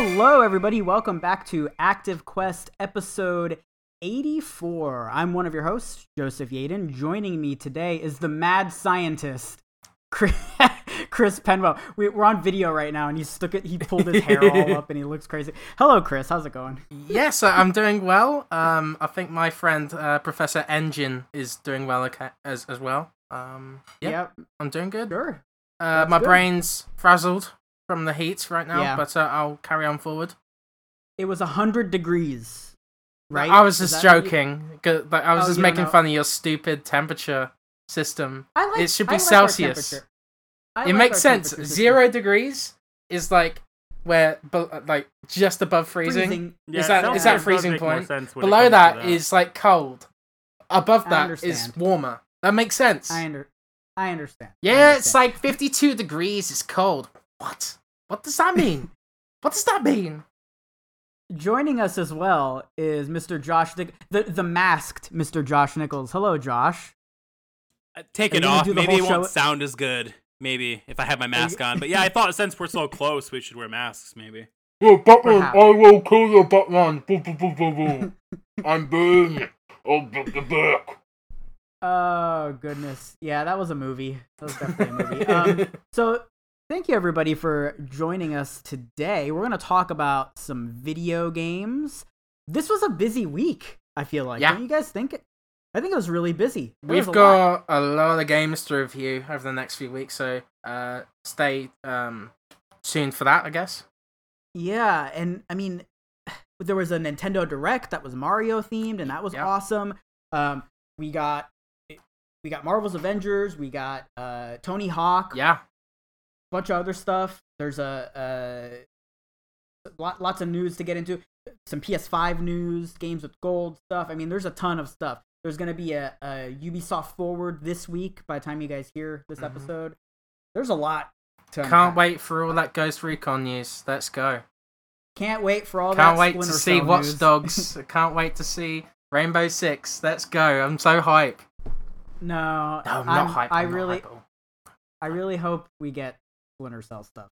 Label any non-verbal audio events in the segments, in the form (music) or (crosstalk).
Hello, everybody. Welcome back to Active Quest episode 84. I'm one of your hosts, Joseph Yaden. Joining me today is the mad scientist, Chris, (laughs) Chris Penwell. We, we're on video right now, and he stuck it. He pulled his hair all (laughs) up, and he looks crazy. Hello, Chris. How's it going? Yes, I'm doing well. Um, I think my friend uh, Professor Engine is doing well as as well. Um, yeah, Yep. I'm doing good. Sure. Uh, my good. brain's frazzled from the heat right now, Yeah. but uh, I'll carry on forward. It was 100 degrees, right? I was Is just joking. you- I was Oh, just making know. fun of your stupid temperature system. Like, it should be like Celsius. It like makes sense. system. Zero degrees is like where, like just above freezing. freezing. Yeah, Is that- is that freezing point? sense when it Below to that is like cold. Above I that is understand. warmer. That makes sense. I under, I understand. I Yeah, it's like 52 degrees. It's cold. What? What does that mean? what does that mean? Joining us as well is Mr. Josh, the the, the masked Mr. Josh Nichols. Hello, Josh. Uh, Take Are it off. Maybe it won't show- sound as good. Maybe if I have my mask on. But yeah, I thought since we're so close, we should wear masks. Maybe. (laughs) Yeah, Batman, Perhaps. I will kill you, Batman. Boo, boo, boo, boo, boo. (laughs) I'm Bane. Oh, the, the back. Oh goodness, yeah, that was a movie. That was definitely a movie. Um, (laughs) so thank you everybody for joining us today. We're gonna talk about some video games. This was a busy week. I feel like. Yeah. Don't you guys think? It, I think it was really busy. We've a lot. got a lot of games to review over the next few weeks, so uh, stay um, tuned for that, I guess. Yeah, and I mean, (sighs) there was a Nintendo Direct that was Mario themed, and that was Yep. awesome. Um, we got we got Marvel's Avengers, we got uh Tony Hawk, Yeah. Bunch of other stuff. There's a, uh lot, lots of news to get into. Some PS5 news, games with gold stuff. I mean, there's a ton of stuff. There's gonna be a, a Ubisoft Forward this week. By the time you guys hear this Mhm. episode, there's a lot. To Can't unpack. wait for all that Ghost Recon news. Let's go. Can't wait for all Can't that. wait to see Watch. Dogs. (laughs) Can't wait to see Rainbow Six. Let's go. I'm so hype. No, No, I'm I'm- not hype. I I'm not really. I really hope we get Splinter Cell stuff. (laughs)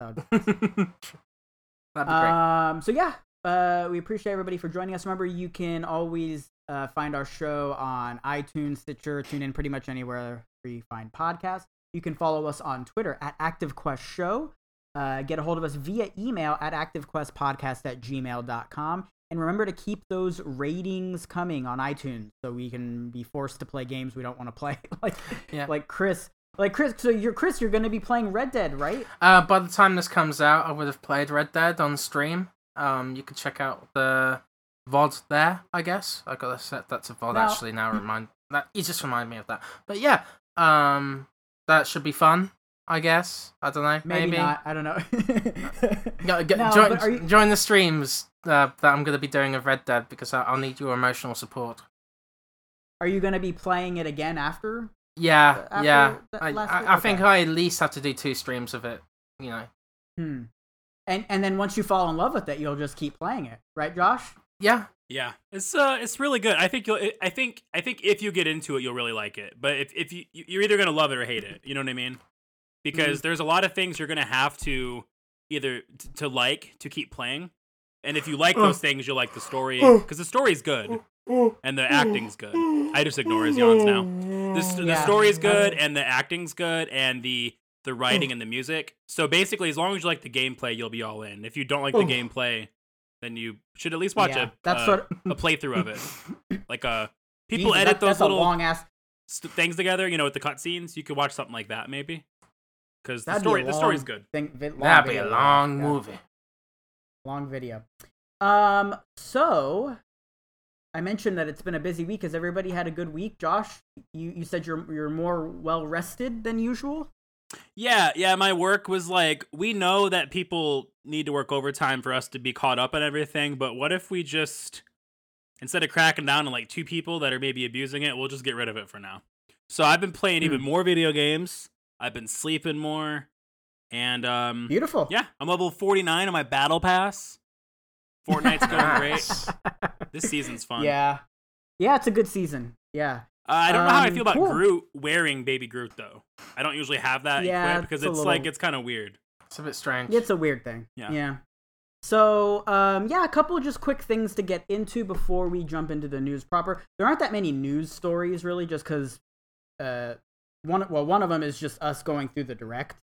That would be great. Um, so yeah, uh, we appreciate everybody for joining us. Remember, you can always uh, find our show on iTunes, Stitcher, tune in pretty much anywhere where you find podcasts. You can follow us on Twitter at ActiveQuest Show. Uh, get a hold of us via email at activequestpodcast at gmail.com. And remember to keep those ratings coming on iTunes so we can be forced to play games we don't want to play. (laughs) like, Yeah. like Chris. Like Chris, so you're Chris. You're going to be playing Red Dead, right? Uh, by the time this comes out, I would have played Red Dead on stream. Um, you can check out the VOD there, I guess. I got to set that to VOD Now- actually now. (laughs) Remind that you just remind me of that. But yeah, um, that should be fun. I guess. I don't know. Maybe, Maybe. not. I don't know. (laughs) Go- No, join, you- join the streams uh, that I'm going to be doing of Red Dead because I'll need your emotional support. Are you going to be playing it again after? Yeah, After yeah. I, I. I think Okay. I at least have to do two streams of it. You know. Hmm. And and then once you fall in love with it, you'll just keep playing it, right, Josh? Yeah. Yeah, it's uh, it's really good. I think you'll. I think I think if you get into it, you'll really like it. But if if you you're either gonna love it or hate it, you know what I mean? Because there's a lot of things you're gonna have to either t- to like to keep playing, and if you like those things, you'll like the story because the story's good and the acting's good. I just ignore his yawns now. The, s- the Yeah. story's good and the acting's good and the the writing and the music. So basically, as long as you like the gameplay, you'll be all in. If you don't like the gameplay, then you should at least watch Yeah, a that's sort a playthrough of it. (laughs) Like uh, people Jesus, edit that- those little long ass. st- things together. You know, with the cutscenes, you could watch something like that maybe. Because the That'd be story, the story's good. Thing, vi- That'd be a video. long Yeah, movie. Long video. Um. So, I mentioned that it's been a busy week. Has everybody had a good week? Josh, you you said you're you're more well rested than usual. Yeah, yeah. My work was like, we know that people need to work overtime for us to be caught up on everything, but what if we just, instead of cracking down on like two people that are maybe abusing it, we'll just get rid of it for now. So I've been playing even more video games. I've been sleeping more, and um, Beautiful. yeah, I'm level 49 on my battle pass. Fortnite's going (laughs) great. (laughs) Nice. (laughs) This season's fun. Yeah. Yeah, it's a good season. Yeah. Uh, I don't know how I Um, feel about cool. Groot wearing Baby Groot though. I don't usually have that Yeah, equipped because it's it's little- like it's kind of weird. It's a bit strange. It's a weird thing. Yeah. Yeah. So, um, yeah, a couple of just quick things to get into before we jump into the news proper. There aren't that many news stories, really, just because uh, one well, one of them is just us going through the direct.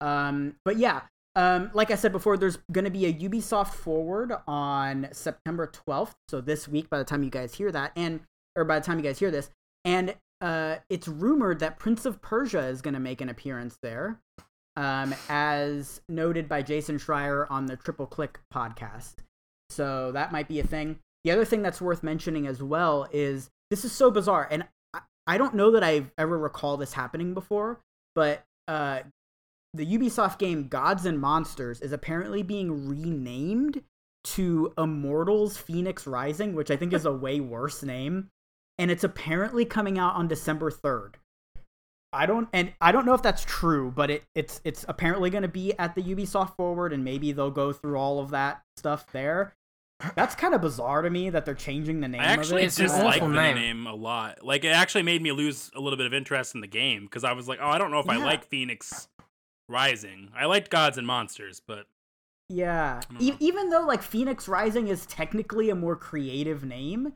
Um, but yeah, um, like I said before, there's going to be a Ubisoft Forward on September 12th. So this week, by the time you guys hear that, and or by the time you guys hear this, and uh, it's rumored that Prince of Persia is going to make an appearance there, um, as noted by Jason Schreier on the Triple Click podcast. So that might be a thing. The other thing that's worth mentioning as well is this is so bizarre, and I, I don't know that I've ever recall this happening before, but uh, the Ubisoft game Gods and Monsters is apparently being renamed to Immortals Phoenix Rising, which I think is a way worse name. And it's apparently coming out on December 3rd. I don't and I don't know if that's true, but it, it's it's apparently going to be at the Ubisoft Forward and maybe they'll go through all of that stuff there. That's kind of bizarre to me that they're changing the name I actually of it. It's an dislike the name. name. a lot. Like it actually made me lose a little bit of interest in the game because I was like, oh, I don't know if I like Phoenix Rising. I liked Gods and Monsters, but Yeah. E- even though like Phoenix Rising is technically a more creative name,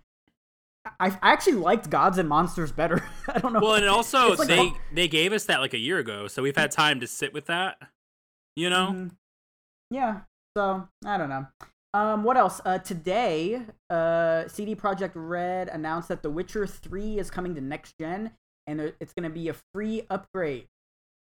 I, I actually liked Gods and Monsters better. (laughs) I don't know. well, and also like they a- they gave us that like a year ago, so we've had time to sit with that. You know, Mhm. Yeah. So I don't know. Um, what else? Uh, today, uh, CD Projekt Red announced that The Witcher Three is coming to next gen, and it's going to be a free upgrade.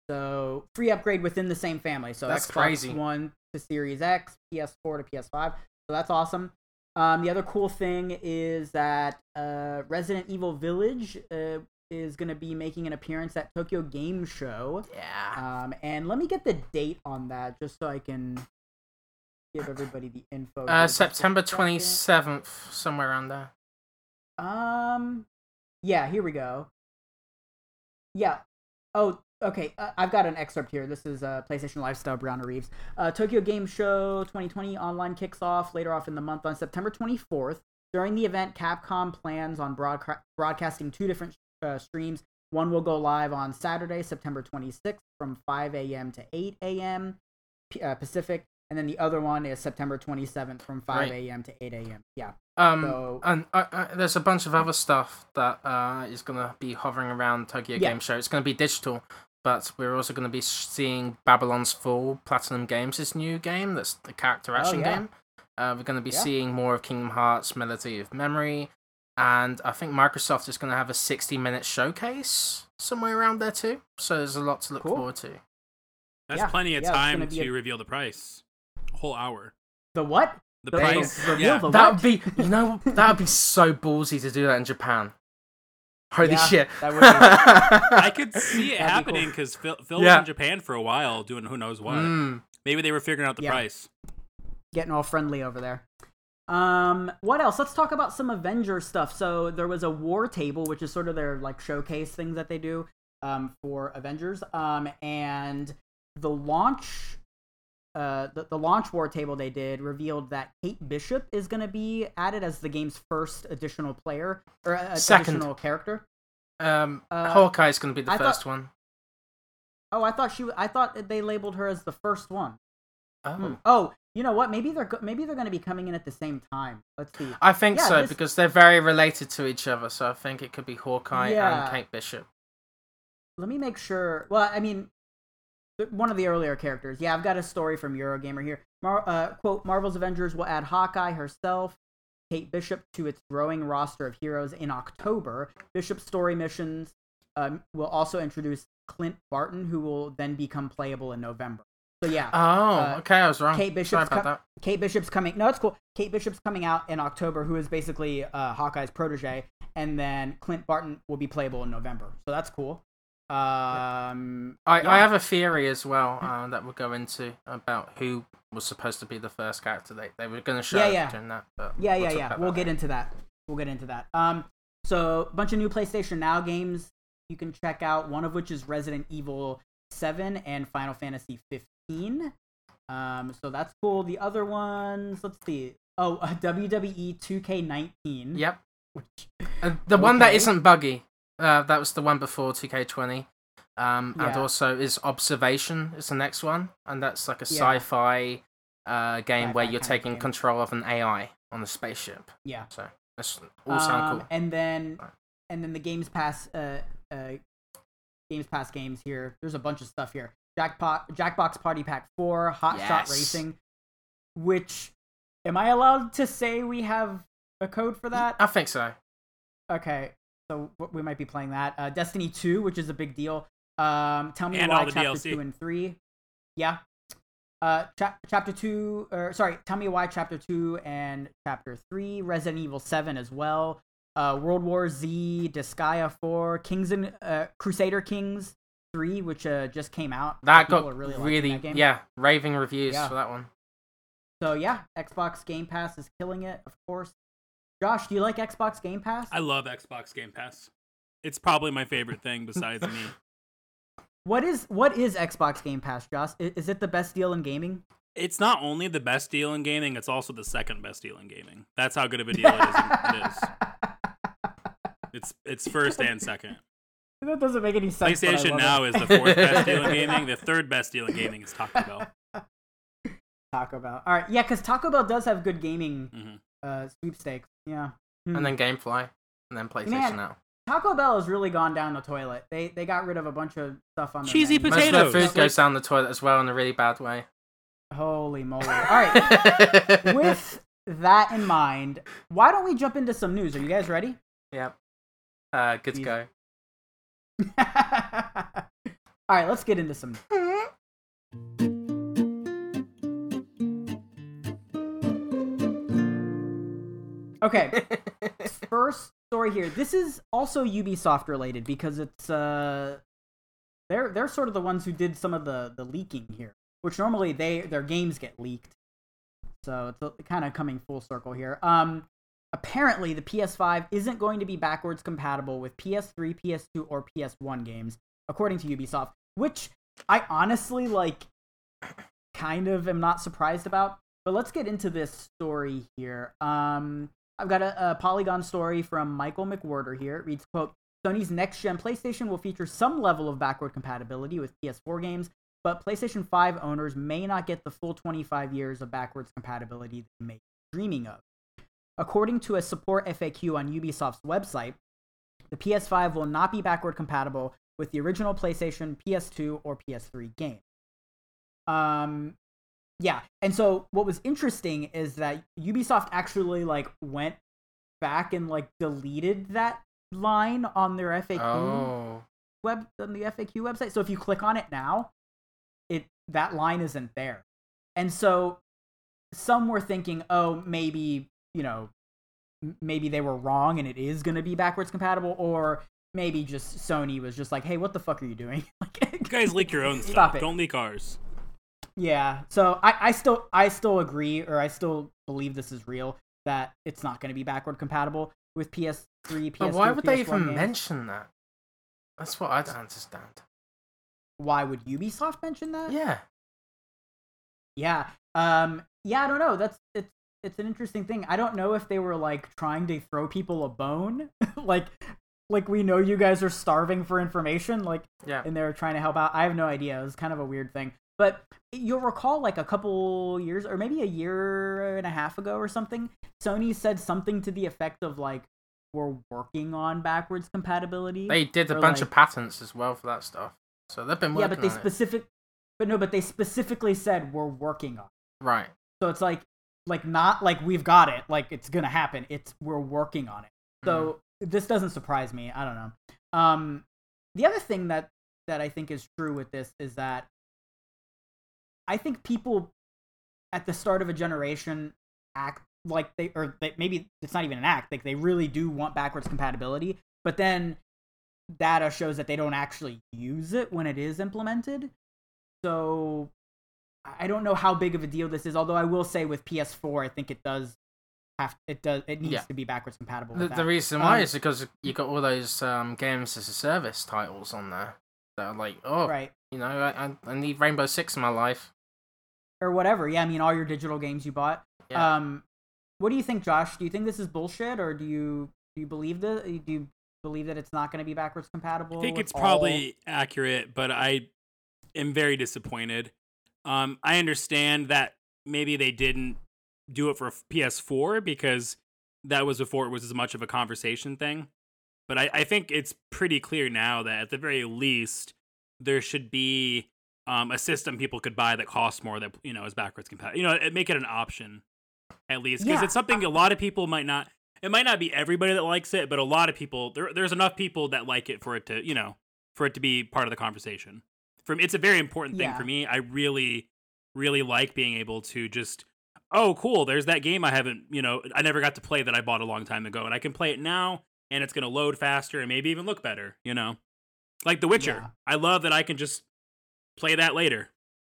So free upgrade within the same family. So That's Xbox crazy. One to Series X, PS4 to PS5. So that's awesome. Um, the other cool thing is that uh, Resident Evil Village uh, is going to be making an appearance at Tokyo Game Show. Yeah. Um, and let me get the date on that just so I can give everybody the info. Uh, September twenty seventh, somewhere around there. Um, yeah, here we go. Yeah. Oh, okay. Uh, I've got an excerpt here. This is uh, PlayStation Lifestyle, Brianna Reeves. Uh, Tokyo Game Show 2020 online kicks off later off in the month on September 24th. During the event, Capcom plans on broadca- broadcasting two different uh, streams. One will go live on Saturday, September 26th from 5 a.m. to 8 a.m. P- uh, Pacific. And then the other one is September 27th from 5 Right. a.m. to 8 a.m. Yeah. Um, So- and uh, uh, there's a bunch of other stuff that uh, is gonna be hovering around Tokyo Yeah. Game Show. It's gonna be digital, but we're also gonna be seeing Babylon's Fall, Platinum Games' new game. That's the character action Oh, yeah. game. Uh, we're gonna be Yeah. seeing more of Kingdom Hearts: Melody of Memory, and I think Microsoft is gonna have a 60-minute showcase somewhere around there too. So there's a lot to look Cool. forward to. that's Yeah, plenty of yeah, time gonna a- reveal the price. A whole hour. The what? The, The- price. the- reveal yeah. That would be, you know, that would be so ballsy to do that in Japan. Holy Yeah, shit! that would be- (laughs) I could see it That'd be happening cool. because Phil, Phil Yeah. was in Japan for a while doing who knows what. Mm. Maybe they were figuring out the Yeah. price. getting all friendly over there. Um, what else? Let's talk about some Avengers stuff. So there was a war table, which is sort of their like showcase things that they do um, for Avengers. Um, and the launch, uh, the, the launch war table they did revealed that Kate Bishop is going to be added as the game's first additional player or uh, Second. additional character. Um, Uh, Hawkeye's going to be the I thought- first one. Oh, I thought she. I thought they labeled her as the first one. Oh, Hmm. Oh, you know what? Maybe they're maybe they're going to be coming in at the same time. Let's see. I think Yeah, so this- because they're very related to each other. So I think it could be Hawkeye Yeah. and Kate Bishop. let me make sure. Well, I mean, one of the earlier characters. Yeah, I've got a story from Eurogamer here. Mar- uh, quote: Marvel's Avengers will add Hawkeye herself, Kate Bishop, to its growing roster of heroes in October. Bishop's story missions um, will also introduce Clint Barton, who will then become playable in November. So yeah, Oh, Uh, okay, I was wrong. Kate Sorry Bishop's about co- that. Kate Bishop's coming. No, it's cool. Kate Bishop's coming out in October, who is basically uh, Hawkeye's protege, and then Clint Barton will be playable in November. So that's cool. Um, I, yeah. I have a theory as well uh, that we'll go into about who was supposed to be the first character. They they were going to show Yeah, yeah. during that. But Yeah, we'll yeah, yeah. We'll get later. into that. We'll get into that. Um, so a bunch of new PlayStation Now games you can check out. One of which is Resident Evil Seven and Final Fantasy Fifteen. Um, so that's cool. The other ones, let's see. Oh, uh, WWE 2K19. Yep. Uh, the one that Okay. isn't buggy. Uh, that was the one before 2K20. Um, and Yeah. also is Observation is the next one, and that's like a Yeah. sci-fi uh, game where you're taking game. control of an AI on a spaceship. Yeah. So that's all sound Um, cool. And then Right. and then the Games Pass uh uh Games Pass games here. There's a bunch of stuff here. Jackpot Jackbox Party Pack 4, Hot Shot Racing, which am I allowed to say we have a code for that? I think so. Okay. So we might be playing that. Uh Destiny 2, which is a big deal. Um Tell me And why chapter DLC. 2 and 3. Yeah. Uh chap- chapter 2 or sorry, tell me why chapter 2 and chapter 3, Resident Evil 7 as well. Uh World War Z, Disgaea 4, Kings and uh Crusader Kings 3 which uh just came out. That People got are really, really, that game. yeah, raving reviews Yeah. for that one. So yeah, Xbox Game Pass is killing it, of course. Josh, do you like Xbox Game Pass? I love Xbox Game Pass. It's probably my favorite thing besides me. (laughs) What is what is Xbox Game Pass, Josh? Is it the best deal in gaming? It's not only the best deal in gaming; it's also the second best deal in gaming. That's how good of a deal it is. It is. (laughs) It's it's first and second. (laughs) That doesn't make any sense. PlayStation Now it. is the fourth best deal in gaming. The third best deal in gaming is Taco Bell. Taco Bell. All right, yeah, because Taco Bell does have good gaming hmm uh, sweepstakes. Yeah. Hmm. And then GameFly, and then PlayStation Man, Now. Taco Bell has really gone down the toilet. They they got rid of a bunch of stuff on their Cheesy menu. Most of potatoes. their food goes down the toilet as well in a really bad way. Holy moly! All right. (laughs) With that in mind, why don't we jump into some news? Are you guys ready? yep. Uh, good to go. (laughs) All right, let's get into some. Okay, (laughs) first story here. This is also Ubisoft related because it's uh they're they're sort of the ones who did some of the the leaking here, which normally they their games get leaked. So it's kind of coming full circle here. Um apparently the PS5 isn't going to be backwards compatible with PS3, PS2 or PS1 games according to Ubisoft, which I honestly like kind of am not surprised about. But let's get into this story here. Um I've got a, a Polygon story from Michael McWhertor here. It reads, quote, Sony's next-gen PlayStation will feature some level of backward compatibility with PS4 games, but PlayStation 5 owners may not get the full 25 years of backwards compatibility they may be dreaming of. According to a support FAQ on Ubisoft's website, the PS5 will not be backward compatible with the original PlayStation, PS2, or PS3 game. Um, yeah, and so what was interesting is that Ubisoft actually like went back and like deleted that line on their FAQ Oh. web on the FAQ website. So if you click on it now, it that line isn't there. And so some were thinking, oh, maybe, you know, maybe they were wrong and it is going to be backwards compatible or maybe just Sony was just like, "Hey, what the fuck are you doing?" (laughs) like You guys leak your own (laughs) Stop stuff. it. Don't leak ours. Yeah. So I, I still I still agree or I still believe this is real that it's not going to be backward compatible with PS3, PS2, But why would they PS1 even games. mention that? That's what I don't understand. Why would Ubisoft mention that? Yeah. Yeah. Um yeah, I don't know. That's it's it's an interesting thing. I don't know if they were like trying to throw people a bone. (laughs) like like we know you guys are starving for information like Yeah. and they're trying to help out. I have no idea. It was kind of a weird thing. But you'll recall like a couple years or maybe a year and a half ago or something, Sony said something to the effect of like we're working on backwards compatibility. They did a or, bunch like- of patents as well for that stuff. So they've been working yeah, but they on it. specific but no, but they specifically said we're working on. it. Right. So it's like like not like we've got it, like it's gonna happen. It's we're working on it. So this doesn't surprise me. I don't know. Um, the other thing that that I think is true with this is that I think people at the start of a generation act like they or they, maybe it's not even an act like they really do want backwards compatibility, but then data shows that they don't actually use it when it is implemented. So I don't know how big of a deal this is. Although I will say with PS4, I think it does have it does it needs Yeah. to be backwards compatible. The, With the reason why Um, is because you got all those um, games as a service titles on there that are like, oh, right you know, I, I need Rainbow Six in my life. Or whatever. Yeah, I mean all your digital games you bought. Yeah. Um, what do you think, Josh? Do you think this is bullshit, or do you do you believe that? Do you believe that it's not going to be backwards compatible? I think it's all- probably accurate, but I am very disappointed. Um, I understand that maybe they didn't do it for PS4 because that was before it was as much of a conversation thing. But I, I think it's pretty clear now that at the very least there should be um, a system people could buy that costs more that you know is backwards compatible. You know, it, make it an option at least because Yeah, it's something a lot of people might not. It might not be everybody that likes it, but a lot of people there. There's enough people that like it for it to you know for it to be part of the conversation. From it's a very important thing Yeah. for me. I really, really like being able to just oh cool there's that game i haven't you know i never got to play that i bought a long time ago and i can play it now and it's going to load faster and maybe even look better you know like the witcher Yeah. i love that i can just play that later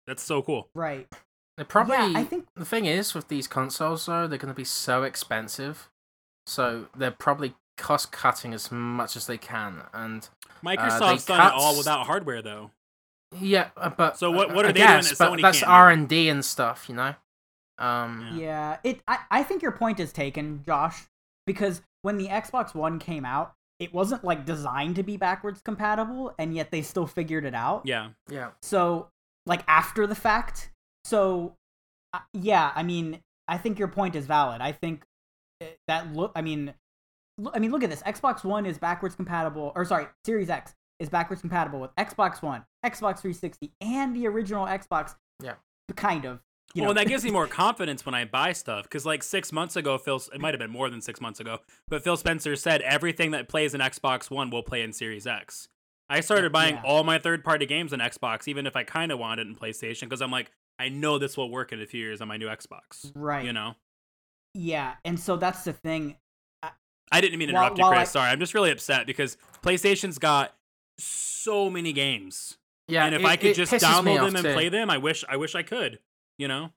that's so cool Right. They probably. Yeah, I think The thing is, with these consoles, though, they're going to be so expensive. So they're probably cost cutting as much as they can. And microsoft's done cut it all without hardware though yeah, uh, but. So what- what I are they doing guess, that but Sony That's? R and D and stuff, you know. Um, Yeah. Yeah, it. I, I think your point is taken, Josh, because when the Xbox One came out, it wasn't like designed to be backwards compatible, and yet they still figured it out. yeah yeah. So, like after the fact. So, uh, yeah, I mean, I think your point is valid. I think uh, that look. I mean, look, I mean, look at this. Xbox One is backwards compatible, or sorry, Series X is backwards compatible with Xbox One, Xbox 360, and the original Xbox. Yeah. Kind of. You well, know. and that gives me more confidence when I buy stuff because, like six months ago, Phil, it might have been more than six months ago, but Phil Spencer said everything that plays in Xbox One will play in Series X. I started buying Yeah. all my third-party games on Xbox, even if I kind of wanted it in PlayStation, because I'm like, I know this will work in a few years on my new Xbox. right. You know, Yeah, and so that's the thing. I didn't mean to While- interrupt you, Chris. I- Sorry, I'm just really upset because PlayStation's got so many games, Yeah. and if it- I could just download them and too. play them, I wish, I wish I could. You know,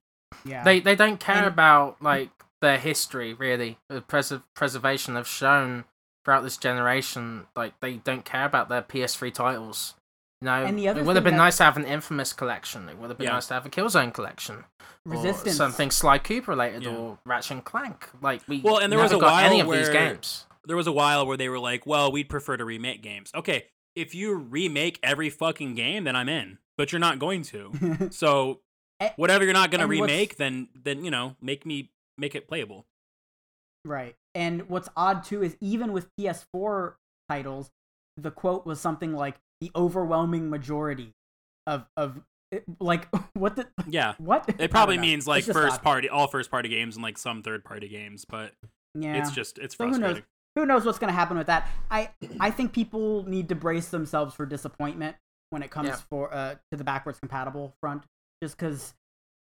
Yeah. They they don't care And- about like their history really. The pres- preservation have shown throughout this generation, like they don't care about their PS3 titles. You know, And the other it would have been that- nice to have an Infamous collection. It would have been Yeah. nice to have a Killzone collection, Resistance. or something Sly Cooper related, Yeah. or Ratchet and Clank. Like we Well, and there was a got any while of these where- games. there was a while where they were like, "Well, we'd prefer to remake games." Okay, if you remake every fucking game, then I'm in. But you're not going to. (laughs) So Eh, whatever you're not going to remake, then then you know, make me make it playable. Right. And what's odd too is even with PS4 titles, the quote was something like the overwhelming majority of of it- like (laughs) what the (laughs) Yeah. what It probably means like first odd. party, all first party games and like some third party games, but Yeah. it's just it's So who knows? Who knows what's going to happen with that? I I think people need to brace themselves for disappointment when it comes Yeah. for uh to the backwards compatible front just cuz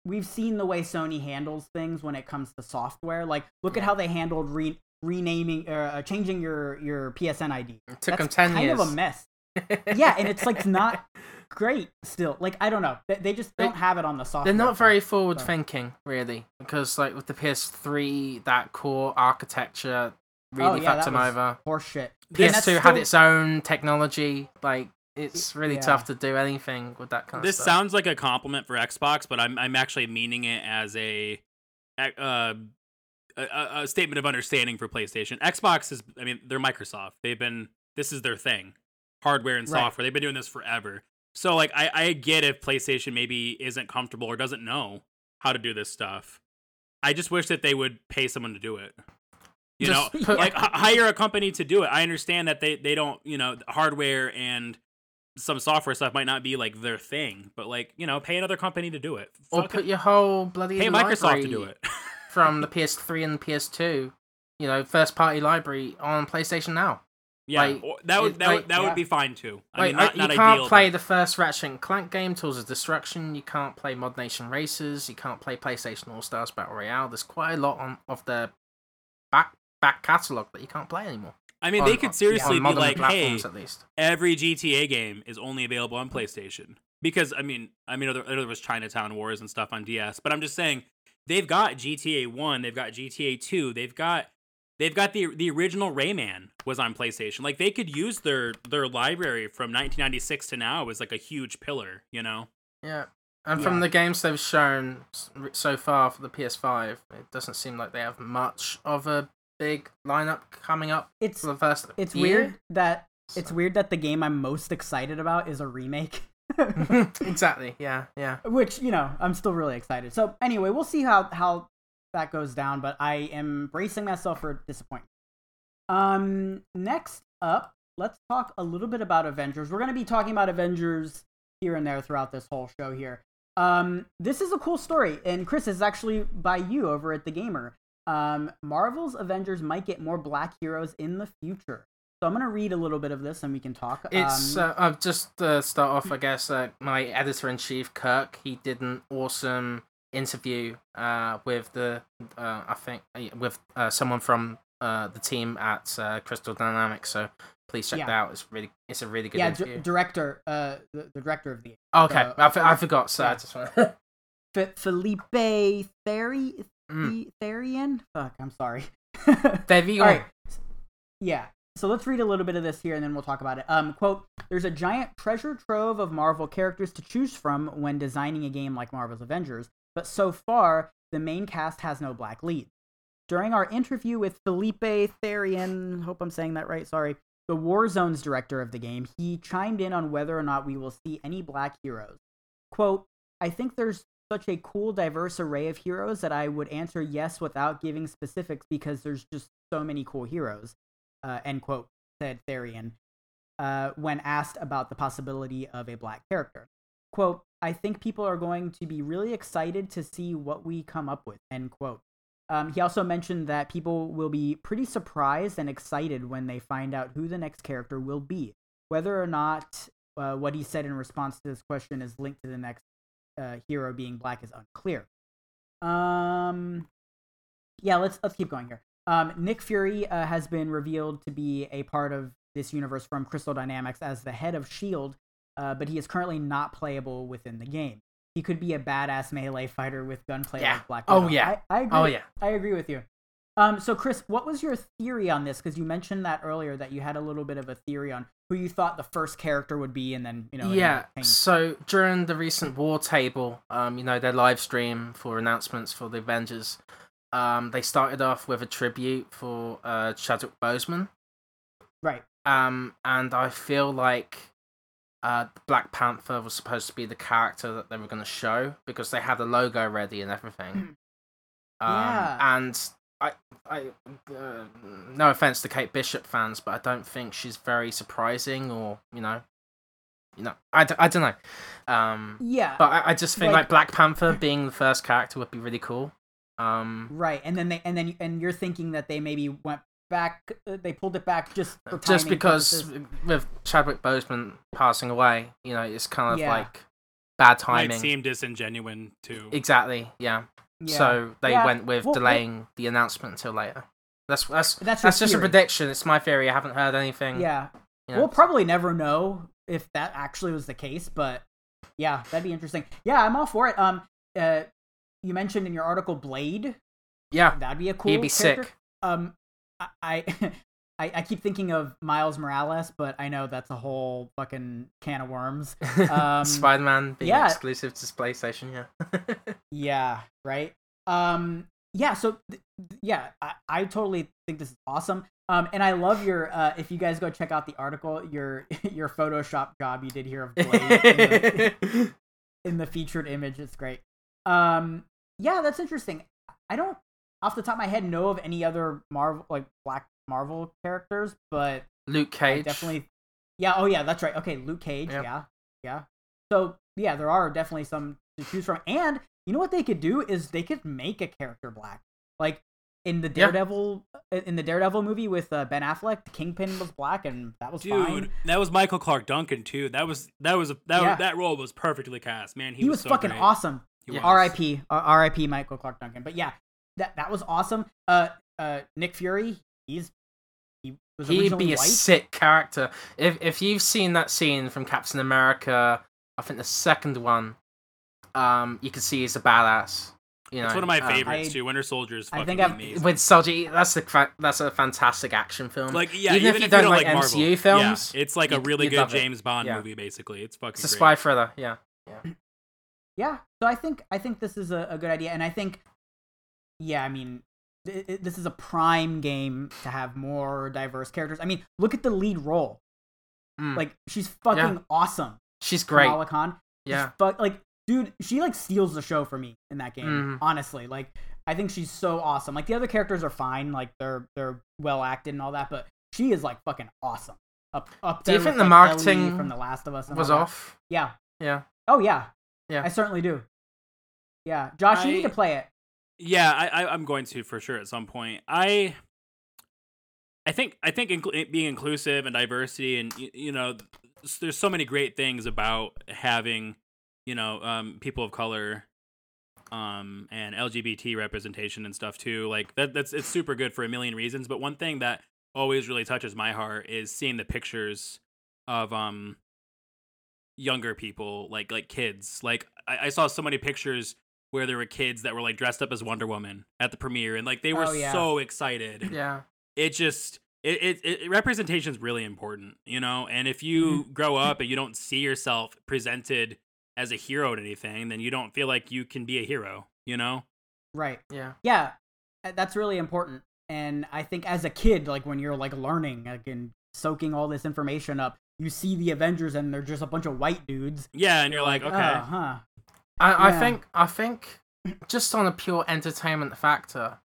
we've seen the way Sony handles things when it comes to software. Like look at how they handled re- renaming uh, changing your your PSN ID. It took That's them ten kind years. of a mess. (laughs) yeah, and it's like not great still. Like I don't know, they, they just don't have it on the software. They're not very forward so. thinking, really, because like with the PS3, that core architecture really Oh, yeah, fucked them over. Horseshit. This- And that's PS2 had still- its own technology. Like it's really Yeah. tough to do anything with that kind This of stuff. sounds like a compliment for Xbox, but I'm I'm actually meaning it as a uh, a, a, a statement of understanding for PlayStation. Xbox is, I mean, they're Microsoft. They've been this is their thing, hardware and Right. software. They've been doing this forever. So like, I I get if PlayStation maybe isn't comfortable or doesn't know how to do this stuff. I just wish that they would pay someone to do it. You Just know, (laughs) put- like h- hire a company to do it. I understand that they they don't, you know, hardware and some software stuff might not be like their thing, but like you know, pay another company to do it. or Fuck put it. your whole bloody pay Microsoft to do it. (laughs) from the PS3 and the PS2. You know, first party library on PlayStation now. yeah, like, that would that like, would that yeah. would be fine too. I Like mean, not, uh, not you can't ideal. play but- the first Ratchet and Clank game, Tools of Destruction. You can't play Mod Nation Racers. You can't play PlayStation All Stars Battle Royale. There's quite a lot on of the back back catalog that you can't play anymore. I mean, On- they could on- seriously on be like, hey, at least. every GTA game is only available on PlayStation because I mean, I mean, there, there was Chinatown Wars and stuff on DS, but I'm just saying they've got GTA One, they've got GTA Two, they've got they've got the the original Rayman was on PlayStation. Like they could use their their library from 1996 to now as like a huge pillar, you know? Yeah. And Yeah. from the games they've shown so far for the PS5, it doesn't seem like they have much of a big lineup coming up It's for the first it's year. weird that it's weird that the game I'm most excited about is a remake. (laughs) (laughs) exactly. Yeah, yeah. which you know i'm still really excited so anyway we'll see how how that goes down but i am bracing myself for disappointment um next up let's talk a little bit about avengers we're going to be talking about avengers here and there throughout this whole show here um this is a cool story and chris is actually by you over at the gamer um marvel's avengers might get more black heroes in the future so i'm going to read a little bit of this and we can talk It's um, uh, I've just uh, start off. I guess uh, my editor in chief Kirk. He did an awesome interview uh, with the uh, I think uh, with uh, someone from uh, the team at uh, Crystal Dynamics. So please check Yeah. that out. It's really it's a really good yeah, d- director, uh, the, the director of the okay, uh, I, f- I forgot. So I just (laughs) Felipe Theri Mm. Therien. Fuck, I'm sorry. (laughs) There you All right. Yeah. So let's read a little bit of this here, and then we'll talk about it. Um, quote: There's a giant treasure trove of Marvel characters to choose from when designing a game like Marvel's Avengers, but so far the main cast has no black leads. During our interview with Felipe Therien, hope I'm saying that right. Sorry, the Warzone's director of the game, he chimed in on whether or not we will see any black heroes. Quote, I think there's such a cool, diverse array of heroes that I would answer yes without giving specifics because there's just so many cool heroes. Uh, end quote, said Therien, uh, when asked about the possibility of a black character. Quote, I think people are going to be really excited to see what we come up with, end quote. Um, he also mentioned that people will be pretty surprised and excited when they find out who the next character will be. Whether or not uh, what he said in response to this question is linked to the next uh, hero being black is unclear. Um, yeah, let's let's keep going here. Um, Nick Fury uh, has been revealed to be a part of this universe from Crystal Dynamics as the head of Shield, uh, but he is currently not playable within the game. He could be a badass melee fighter with gunplay Yeah. like Black Oh, yeah. I, I agree. Oh yeah. I agree with you. Um, so Chris, what was your theory on this? Because you mentioned that earlier that you had a little bit of a theory on who you thought the first character would be, and then you know. yeah. ended up changing. So during the recent War Table, um, you know, their live stream for announcements for the Avengers, um, they started off with a tribute for uh, Chadwick Boseman. Right. Um, and I feel like uh, Black Panther was supposed to be the character that they were going to show because they had a logo ready and everything. um, Yeah. And I, I, uh, no offense to Kate Bishop fans, but I don't think she's very surprising or you know, you know, I, d- I don't know. Um, Yeah. but I, I just think Like- like Black Panther being the first character would be really cool. Um, Right, and then they and then and you're thinking that they maybe went back, uh, they pulled it back just for just because purposes. with Chadwick Boseman passing away, you know, it's kind of Yeah. like bad Might timing. seem disingenuine too. Exactly, yeah. Yeah. So they Yeah, went with delaying the announcement until later. That's that's That's that's, just a prediction. It's my theory. I haven't heard anything. yeah, you know. we'll probably never know if that actually was the case, but yeah, that'd be interesting. Yeah, I'm all for it. Um, uh, you mentioned in your article Blade. yeah, That'd be a cool. he'd be character. sick. Um, I, (laughs) I, I keep thinking of Miles Morales, but I know that's a whole fucking can of worms. (laughs) Um, Spider-Man being yeah. exclusive to PlayStation. Yeah. (laughs) Yeah, right. Um, yeah. So th- th- yeah, I, I totally think this is awesome. Um, and I love your. Uh, if you guys go check out the article, your (laughs) your Photoshop job you did here of Blade in, the, in the featured image. It's great. Um, yeah, that's interesting. I don't, off the top of my head, know of any other Marvel like Black Marvel characters, but Luke I Cage. definitely. Yeah. Oh, yeah. That's right. Okay, Luke Cage. Yep. Yeah. Yeah. So yeah, there are definitely some to choose from, and you know what they could do is they could make a character black, like in the Yeah. Daredevil in the Daredevil movie with uh, Ben Affleck. Kingpin was black, and that was Dude, fine. that was Michael Clarke Duncan too. That was that was that Yeah. that role was perfectly cast. Man, he, He, was, so fucking great. awesome. Yeah. R.I.P. Uh, R.I.P. Michael Clarke Duncan. But yeah, that that was awesome. Uh, uh, Nick Fury. He's he was He'd originally be a white. sick character. If if you've seen that scene from Captain America, I think the second one, um, you can see he's a badass. You know, It's one of my um, favorites I- too. Winter Soldier is I fucking think I've- amazing. With Soldier, that's a that's a fantastic action film. like yeah, even, if you don't, like, Marvel, MCU films, yeah, it's like a you'd- really good love it. James Bond Yeah. movie. Basically, it's fucking. it's a great. spy thriller. Yeah, Yeah. Yeah. So I think I think this is a, a good idea, and I think, yeah, I mean, th- th- this is a prime game to have more diverse characters. I mean, look at the lead role. Mm. Like she's fucking awesome. She's great. Kamala Khan. Yeah. But like, dude, she like steals the show for me in that game. Mhm. Honestly, like, I think she's so awesome. Like the other characters are fine, like they're they're well acted and all that, but she is like fucking awesome. Up up Do you think with, the like, marketing Ellie from The Last of Us Was off. Yeah. Yeah. Oh yeah. Yeah. I certainly do. Yeah, Josh, you need to play it. Yeah, I, I I'm going to for sure at some point. I I think I think incl- being inclusive and diversity and y- you know there's so many great things about having you know um people of color um and LGBT representation and stuff too. Like that that's it's super good for a million reasons, but one thing that always really touches my heart is seeing the pictures of um younger people like like kids. Like I, I saw so many pictures where there were kids that were like dressed up as Wonder Woman at the premiere, and like they were Oh, yeah. so excited. Yeah. It just it, it, it representation is really important, you know. And if you grow up and you don't see yourself presented as a hero at anything, then you don't feel like you can be a hero, you know. Right. Yeah. Yeah, uh, that's really important. And I think as a kid, like when you're like learning, like and soaking all this information up, you see the Avengers and they're just a bunch of white dudes. Yeah, and you're like, okay, oh, huh. I, I think I think just on a pure entertainment factor,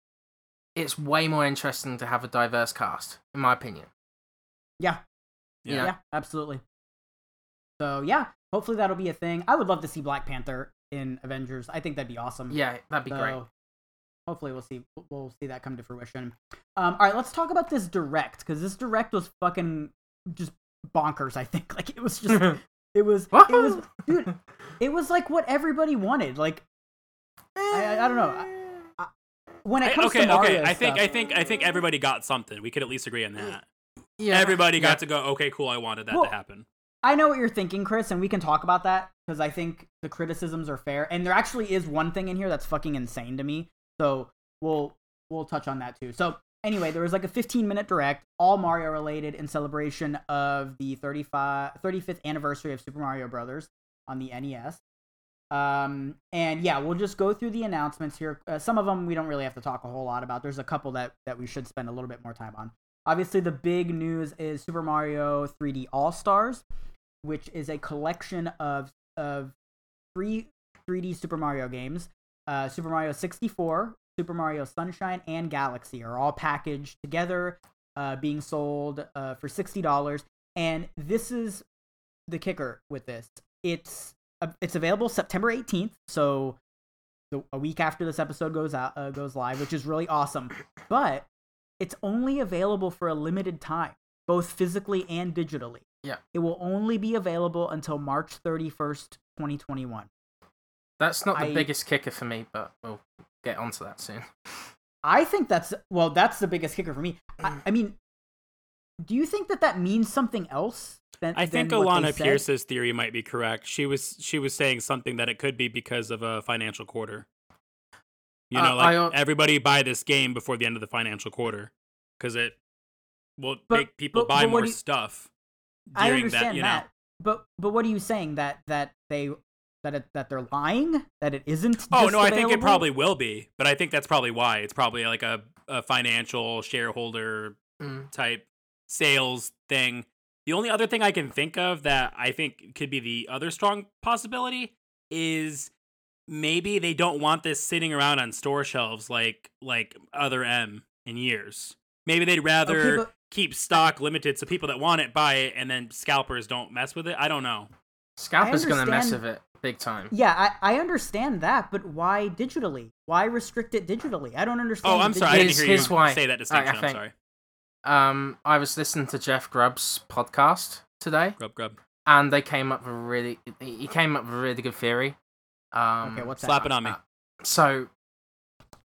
it's way more interesting to have a diverse cast, in my opinion. Yeah. Yeah. yeah, absolutely. So yeah, hopefully that'll be a thing. I would love to see Black Panther in Avengers. I think that'd be awesome. Yeah, that'd be great. Hopefully we'll see we'll see that come to fruition. Um, all right, let's talk about this direct because this direct was fucking just bonkers. I think (laughs) like it was just (laughs) it was (laughs) it was dude it was like what everybody wanted. Like I- I don't know. when it I- comes okay, to Mario okay. I think I think I think everybody got something. We could at least agree on that. yeah, Everybody got yeah. to go. Okay, cool. I wanted that Well, to happen. I know what you're thinking, Chris, and we can talk about that because I think the criticisms are fair. And there actually is one thing in here that's fucking insane to me. So we'll we'll touch on that too. So anyway, there was like a 15 minute direct, all Mario related, in celebration of the 35 35th anniversary of Super Mario Brothers on the NES. Um, and yeah, we'll just go through the announcements here. Uh, some of them we don't really have to talk a whole lot about. There's a couple that that we should spend a little bit more time on. Obviously, the big news is Super Mario 3D All Stars, which is a collection of of three 3D Super Mario games. Uh, Super Mario 64, Super Mario Sunshine, and Galaxy are all packaged together, uh, being sold uh, for sixty dollars. And this is the kicker with this. It's uh, it's available September 18th, so the, a week after this episode goes out uh, goes live, which is really awesome. But it's only available for a limited time, both physically and digitally. Yeah. It will only be available until March 31st, 2021. That's not the I- biggest kicker for me, but we'll get onto that soon. I think that's well, that's the biggest kicker for me. I, I mean, do you think that that means something else? Than, I think than what they Alanah? Pierce's theory might be correct. She was she was saying something that it could be because of a financial quarter. You Uh, know, like I, uh, everybody buy this game before the end of the financial quarter because it will But- make people but- buy but more you- stuff I during understand that. You that, know, but but what are you saying that that they that it, that they're lying that it isn't? oh just no, I think it probably will be, but I think that's probably why it's probably like a, a financial shareholder Mm. type sales thing. The only other thing I can think of that I think could be the other strong possibility is maybe they don't want this sitting around on store shelves like like other M in years. Maybe they'd rather Okay, but- keep stock limited so people that want it buy it and then scalpers don't mess with it. I don't know. Scalper's gonna mess with it big time. Yeah, I, I understand that, but why digitally? Why restrict it digitally? I don't understand. Oh, I'm sorry. I didn't Here's- hear you here's why. say that I- I distinction. I'm sorry. Um, I was listening to Jeff Grubb's podcast today, Grub grub. and they came up with a really he came up with a really good theory. Um, Okay, what's Slap that? it on me. Uh, so,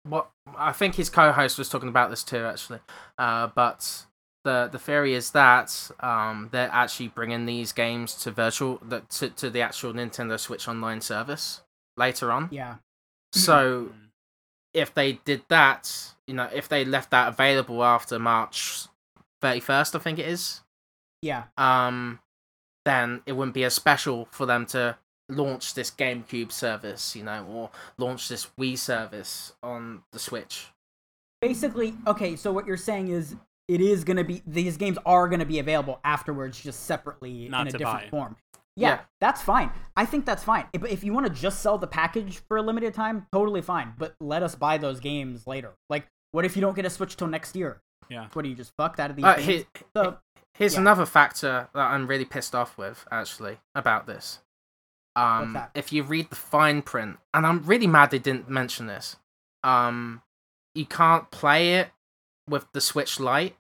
what I think his co-host was talking about this too, actually. Uh, but the the theory is that um, they're actually bringing these games to virtual the, to to the actual Nintendo Switch Online service later on. Yeah, So, (laughs) if they did that, you know, if they left that available after March thirty first, I think it is yeah, um, then it wouldn't be as special for them to launch this GameCube service, you know, or launch this Wii service on the Switch. basically. Okay, so what you're saying is it is gonna be these games are gonna be available afterwards, just separately Not in a different buy. form. Yeah, Yeah. that's fine. I think that's fine. If, if you want to just sell the package for a limited time, totally fine. But let us buy those games later. Like, what if you don't get a Switch till next year? Yeah. What are you just fucked out of these Uh, games? here, so here's yeah. another factor that I'm really pissed off with, actually, about this. Um, that? If you read the fine print, and I'm really mad they didn't mention this, um, you can't play it with the Switch Lite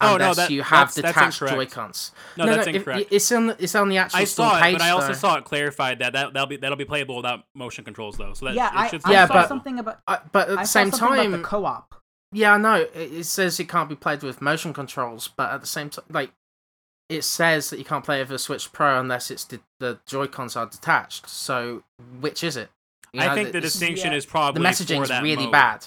Oh, no, unless that- you have that's- that's detached incorrect. Joy-Cons. No, that's if- incorrect. it's on the, it's on the actual I store saw it, page. but I also though. saw it clarified that, that that'll be that'll be playable without motion controls though. So that yeah, it I, should I Yeah, saw but- something about. I, but at the saw same time, the co-op. Yeah, I know. It, it says it can't be played with motion controls, but at the same time, like, it says that you can't play with a Switch Pro unless it's the, the Joy Cons are detached. So, which is it? You I know, think the it's- distinction yeah. is probably the messaging is really mode. bad.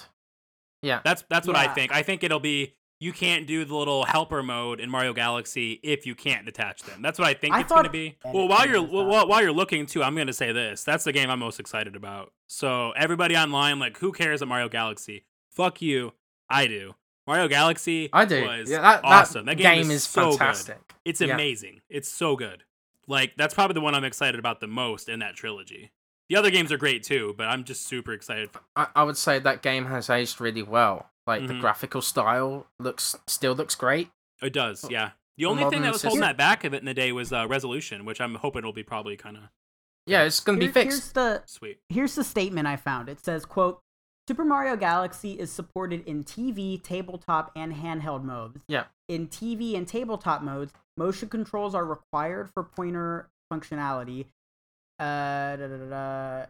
Yeah, That's that's what Yeah. I think. I think it'll be you can't do the little helper mode in Mario Galaxy if you can't detach them. That's what I think I it's going to be. Well, while you're that. while, you're looking too, I'm going to say this. That's the game I'm most excited about. So everybody online, like, who cares at Mario Galaxy? Fuck you. I do. Mario Galaxy. I do. Was Yeah, that, awesome. That game, is, so good. fantastic. It's Yeah. amazing. It's so good. Like that's probably the one I'm excited about the most in that trilogy. The other games are great too, but I'm just super excited. I, I would say that game has aged really well. Like the Mhm. graphical style looks still looks great. It does, yeah. The A only thing that was holding system. that back of it in the day was uh, resolution, which I'm hoping will be probably kind of Yeah, it's gonna be fixed. Here's the sweet. here's the statement I found. It says, "quote Super Mario Galaxy is supported in TV, tabletop, and handheld modes. Yeah. In TV and tabletop modes, motion controls are required for pointer functionality. Uh, da, da, da, da.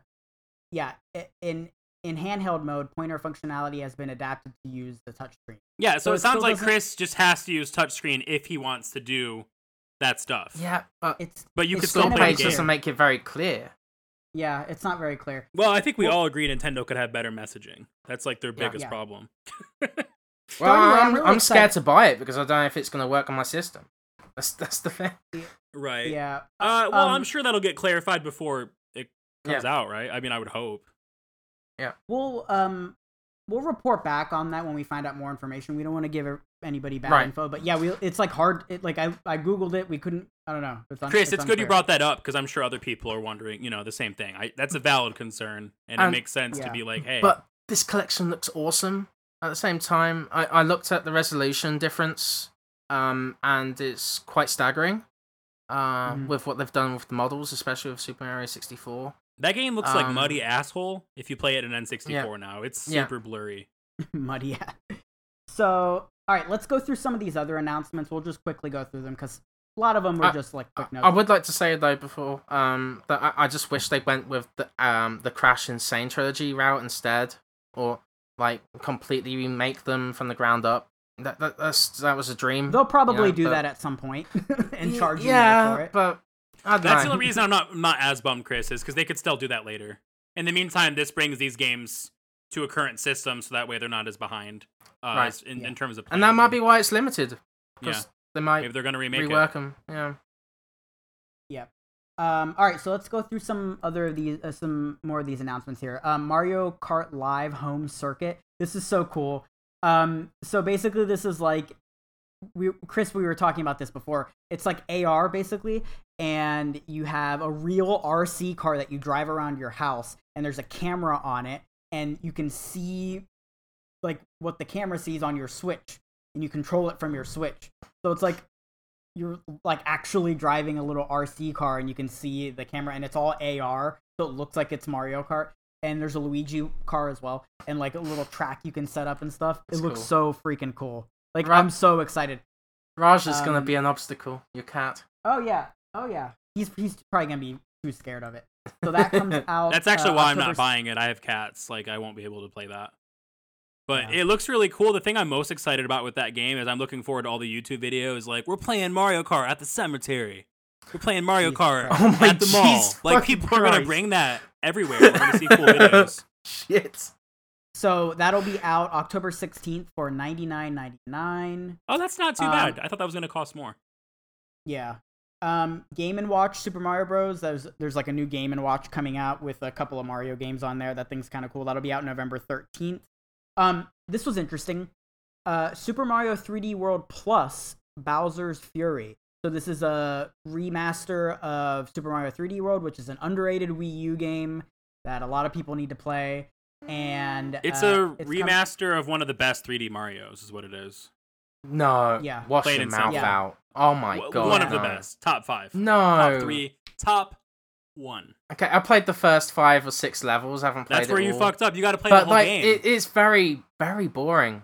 yeah. In in handheld mode, pointer functionality has been adapted to use the touchscreen. Yeah, so, So it it sounds like doesn't- Chris just has to use touchscreen if he wants to do that stuff. Yeah, but It's But you It's could still still play the game. doesn't make it very clear. yeah, it's not very clear. Well, I think we Well- all agree Nintendo could have better messaging. That's like their biggest Yeah. problem. (laughs) Well, anyway, I'm I'm, really I'm scared to buy it because I don't know if it's going to work on my system. That's that's the thing. right. Yeah. Uh, well, Um, I'm sure that'll get clarified before it comes Yeah. out, right? I mean, I would hope. We'll um we'll report back on that when we find out more information. We don't want to give anybody bad Right. info, but yeah, we it's like hard. It, like I I googled it, we couldn't. I don't know. It's un- Chris, it's, good you brought that up because I'm sure other people are wondering, you know, the same thing. I, that's a valid concern, and it makes sense to be like, hey, But this collection looks awesome. At the same time, I, I looked at the resolution difference, um, and it's quite staggering. Uh, Mhm. with what they've done with the models, especially with Super Mario 64. That game looks like um, muddy asshole if you play it in N64 Yeah. now. It's Yeah. super blurry. (laughs) muddy. Yeah. (laughs) So all right, let's go through some of these other announcements. We'll just quickly go through them because a lot of them were I- just like quick I, notes. I would like to say though before um that I, I just wish they went with the um the Crash N. Sane trilogy route instead, or like completely remake them from the ground up. That, that that's that was a dream. They'll probably Yeah, do but- that at some point (laughs) and Y- charge you yeah, for it. but I don't That's know. the only reason I'm not not as bummed, Chris, is because they could still do that later. In the meantime, this brings these games to a current system, so that way they're not as behind, uh, Right. as in, Yeah. in terms of. and that playing might be why it's limited. yeah. Because they might Maybe they're gonna remake rework it. them. Yeah. Um, all right, so let's go through some other of these, uh, some more of these announcements here. Um, Mario Kart Live Home Circuit. This is so cool. Um, so basically, this is like, we Chris, we were talking about this before. It's like AR basically, and you have a real RC car that you drive around your house, and there's a camera on it, and you can see like what the camera sees on your Switch, and you control it from your Switch. So it's like you're like actually driving a little RC car and you can see the camera and it's all AR, so it looks like it's Mario Kart. And there's a Luigi car as well, and like a little track you can set up and stuff. That's it looks cool. so freaking cool. Like Right. I'm so excited. Raj is gonna Um, be an obstacle. Your cat. Oh yeah, oh yeah. He's he's probably gonna be too scared of it. So that comes (laughs) out. That's actually uh, why I'm not s- buying it. I have cats. Like I won't be able to play that. But Yeah. it looks really cool. The thing I'm most excited about with that game is I'm looking forward to all the YouTube videos. Like we're playing Mario Kart at the cemetery. We're playing Mario Jesus Kart Oh my at the mall. (laughs) jeez Like fucking people are gonna Christ. bring that everywhere. We're gonna see cool (laughs) videos. Shit. So that'll be out October 16th for 99.99. Oh, that's not too Um, bad. I thought that was gonna cost more. Yeah. Um, Game and Watch Super Mario Bros. There's there's like a new Game and Watch coming out with a couple of Mario games on there. That thing's kind of cool. That'll be out November 13th. Um, this was interesting. Uh, Super Mario 3D World Plus Bowser's Fury. So this is a remaster of Super Mario 3D World, which is an underrated Wii U game that a lot of people need to play. And It's uh, a it's com- remaster of one of the best 3D Mario's, is what it is. No. Yeah. Wash Plain your mouth. Yeah. out. Oh my W- god. one of the best. Top five. No. Top three. Top one. Okay, I played the first five or six levels. I haven't played That's it where you all. fucked up. You got to play But the whole like, game. it is very, very boring.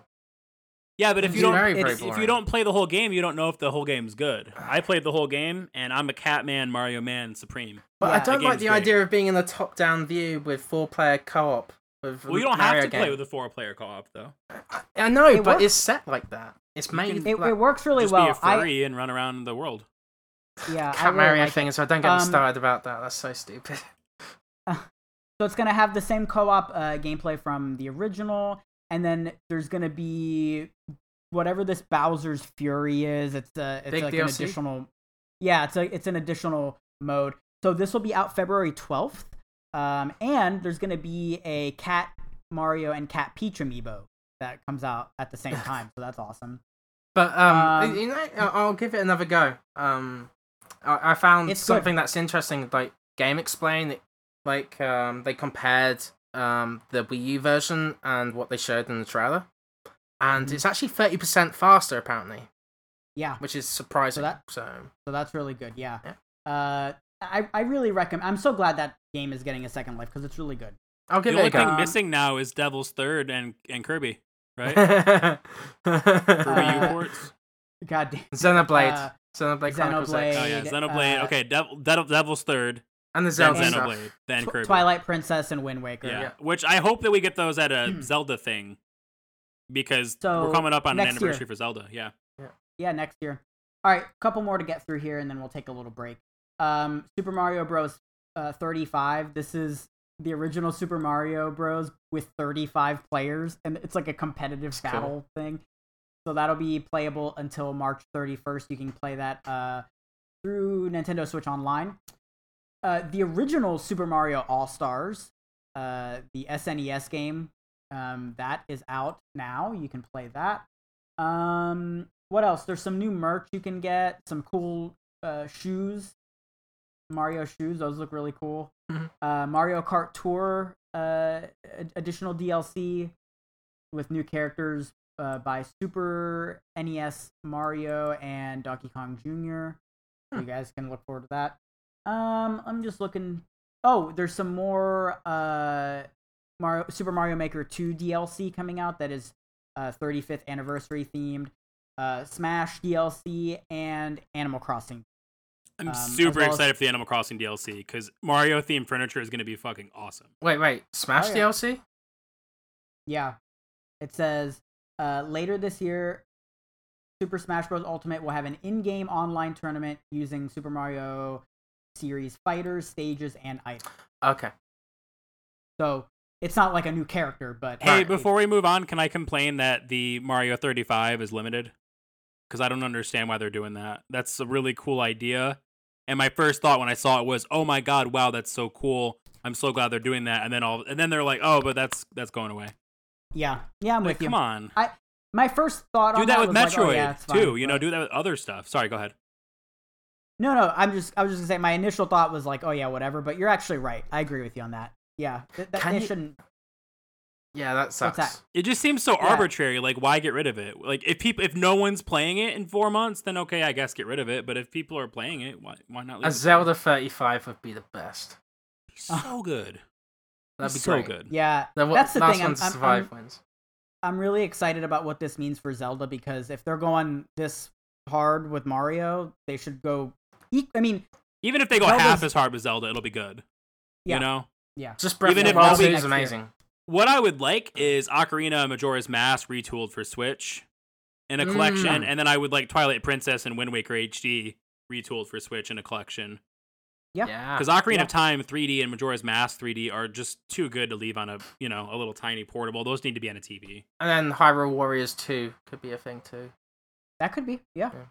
yeah, but if you don't, very, very if, if you don't play the whole game, you don't know if the whole game's good. I played the whole game, and I'm a Catman, Mario Man, Supreme. But Yeah. I don't like the great. idea of being in the top-down view with four-player co-op. With Well, you don't Mario have to play with a four-player co-op though. I, I know, It but works. it's set like that. It's made. It, like, it works really Just well. be a furry and run around the world. I, yeah, I Cat really Mario like it. thing, so don't get Um, started about that. That's so stupid. (laughs) So it's gonna have the same co-op uh, gameplay from the original, and then there's gonna be whatever this Bowser's Fury is. It's a it's Big like an additional. Yeah, it's a it's an additional mode. So this will be out February twelfth, um, and there's gonna be a Cat Mario and Cat Peach amiibo that comes out at the same (laughs) time. So that's awesome. But um, Um, you know, I'll give it another go. Um, I, I found It's good. something that's interesting. Like GameXplain, like um, they compared um the Wii U version and what they showed in the trailer, and Mhm. it's actually thirty percent faster apparently, Yeah, which is surprising. that- so so that's really good. Yeah. Yeah. Uh, I I really recommend. I'm so glad that game is getting a second life because it's really good. I'll the only thing go. Missing now is Devil's Third and and Kirby, right? For Wii U Uh, ports. God damn. Xenoblade, uh, Xenoblade Chronicles Xenoblade, X, Oh yeah, Xenoblade. uh, okay, Devil, Devil, Devil's Third, and the then Zelda and- stuff. Xenoblade, then Kirby. Twilight Princess and Wind Waker. Yeah. Yeah. which I hope that we get those at a Zelda thing because So, we're coming up on an next year. anniversary for Zelda. Yeah, Yeah, next year. All right, a couple more to get through here, and then we'll take a little break. Um, Super Mario Bros. Uh, 35. This is the original Super Mario Bros. with 35 players, and it's like a competitive That's cool. battle thing. So that'll be playable until March 31st. You can play that uh, through Nintendo Switch Online. Uh, the original Super Mario All Stars, uh, the SNES game, um, that is out now. You can play that. Um, what else? There's some new merch you can get. Some cool uh, shoes, Mario shoes. Those look really cool. Mhm. Uh, Mario Kart Tour, uh, additional DLC with new characters uh, by Super NES Mario and Donkey Kong Jr. Hmm. You guys can look forward to that. Um, I'm just looking. Oh, there's some more uh, Mario Super Mario Maker 2 DLC coming out that is uh, 35th anniversary themed. Uh, Smash DLC and Animal Crossing. I'm Um, super well as- excited for the Animal Crossing DLC because Mario themed furniture is going to be fucking awesome. Wait, wait, Smash Oh, yeah. DLC? Yeah. It says uh, later this year, Super Smash Bros. Ultimate will have an in game online tournament using Super Mario series fighters, stages, and items. Okay. So it's not like a new character, but Hey, Right. before we move on, can I complain that the Mario 35 is limited? Because I don't understand why they're doing that. That's a really cool idea. And my first thought when I saw it was, "Oh my god, wow, that's so cool! I'm so glad they're doing that." And then all, and then they're like, "Oh, but that's that's going away." yeah, yeah, I'm Like, with you. come on, I My first thought do on that with was like, Metroid oh, yeah, it's too. fine, you know, do that with other stuff. Sorry, go ahead. No, no, I'm just I was just gonna say my initial thought was like, oh yeah, whatever. But you're actually right. I agree with you on that. Yeah, th- that they you- shouldn't. Yeah, that sucks. that? It just seems so Yeah. arbitrary. Like, why get rid of it? Like, if people, if no one's playing it in four months, then okay, I guess get rid of it. But if people are playing it, why why not? Leave A it? Zelda 35 would be the best. so (laughs) good. That'd be so great. good. Yeah, The wa- that's the last thing. I'm, one to I'm, survive I'm, wins. I'm really excited about what this means for Zelda because if they're going this hard with Mario, they should go. e- I mean, Even if they go Zelda's- half as hard with Zelda, it'll be good. Yeah. You know, yeah, Just Breath even of if the Wild nobody- 2 is next year. Amazing. what I would like is Ocarina of Majora's Mask retooled for Switch in a collection, Mm. and then I would like Twilight Princess and Wind Waker HD retooled for Switch in a collection. Yeah. Yeah. Because Ocarina Yeah. of Time 3D and Majora's Mask 3D are just too good to leave on a you know a little tiny portable. Those need to be on a TV. And then Hyrule Warriors 2 could be a thing too. that could be. Yeah. Yeah.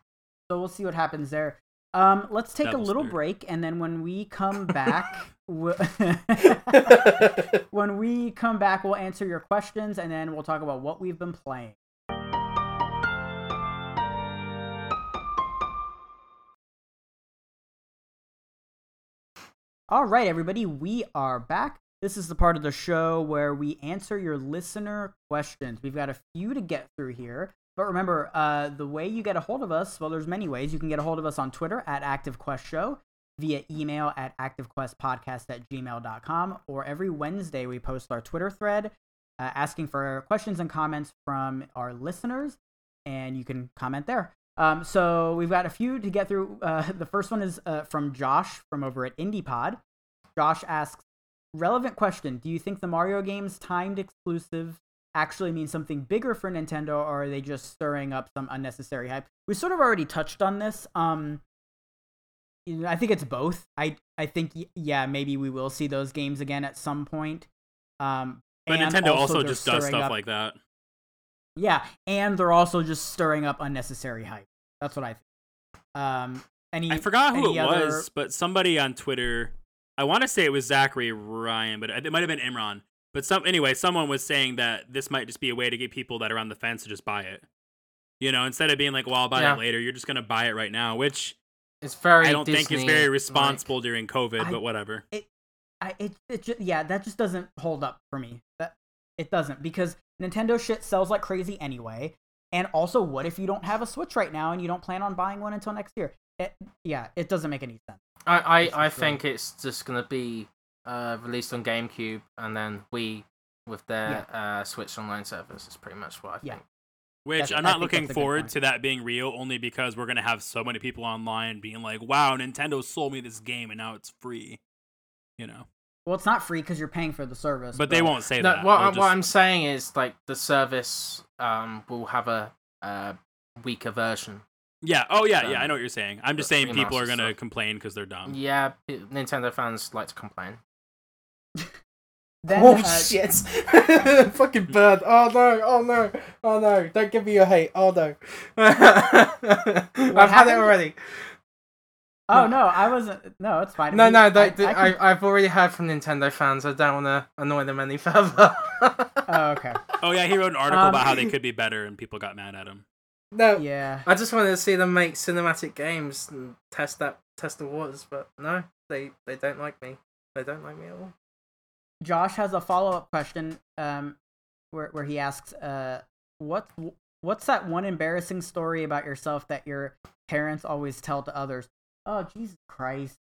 So we'll see what happens there. Um, let's take Devil's a little spirit. break, and then when we come (laughs) back, we- (laughs) when we come back, we'll answer your questions, and then we'll talk about what we've been playing. All right, everybody, we are back. This is the part of the show where we answer your listener questions. We've got a few to get through here. But remember, uh, the way you get a hold of us, well, there's many ways. You can get a hold of us on Twitter at ActiveQuestShow, via email at activequestpodcast at gmail.com, or every Wednesday we post our Twitter thread uh, asking for questions and comments from our listeners, and you can comment there. Um, so we've got a few to get through. Uh, (laughs) the first one is uh, from Josh from over at IndiePod. Josh asks, relevant question: Do you think the Mario games timed exclusive actually mean something bigger for Nintendo, or are they just stirring up some unnecessary hype? We sort of already touched on this. Um, you know, I think it's both. I I think yeah, maybe we will see those games again at some point. Um, but Nintendo also, they're just does stuff up- like that. yeah, and they're also just stirring up unnecessary hype. That's what I think. Um, any I forgot who it other- was, but somebody on Twitter, I want to say it was Zachary Ryan, but it might have been Imran. But some anyway, someone was saying that this might just be a way to get people that are on the fence to just buy it. You know, instead of being like, "Well, I'll buy Yeah. it later," you're just gonna buy it right now, which It's very. I don't think is Disney, very like- responsible during COVID. I- but whatever. It, I it, it just, yeah, that just doesn't hold up for me. That it doesn't because Nintendo shit sells like crazy anyway. And also, what if you don't have a Switch right now and you don't plan on buying one until next year? It, yeah, it doesn't make any sense. I, I, I think it's just gonna be uh, released on GameCube and then we with their uh, Switch Online service. Is pretty much what I Yeah. think. Which That's- I'm not looking that's a good forward to that being real, only because we're gonna have so many people online being like, "Wow, Nintendo sold me this game and now it's free," you know. Well, it's not free because you're paying for the service. But they won't say No, that. what, They'll I- what just- I'm saying is like the service um will have a uh, weaker version. Yeah. Oh yeah, yeah. um, I know what you're saying. I'm just saying people are gonna stuff. complain because they're dumb. Yeah, Nintendo fans like to complain. Then, oh shit! (laughs) Fucking bird! Oh no! Oh no! Oh no! Don't give me your hate! Oh no! (laughs) I've had it already. Oh no, I wasn't. No, it's fine. No, We- no, I, they, I they, can- I, I've already heard from Nintendo fans. I don't want to annoy them any (laughs) further. Oh, okay. Oh yeah, he wrote an article Um, about how they could be better and people got mad at him. no, Yeah. I just wanted to see them make cinematic games and test that test the waters, but no, they they don't like me. They don't like me at all. Josh has a follow up question um, where, where he asks, uh, what, What's that one embarrassing story about yourself that your parents always tell to others? Oh, Jesus Christ.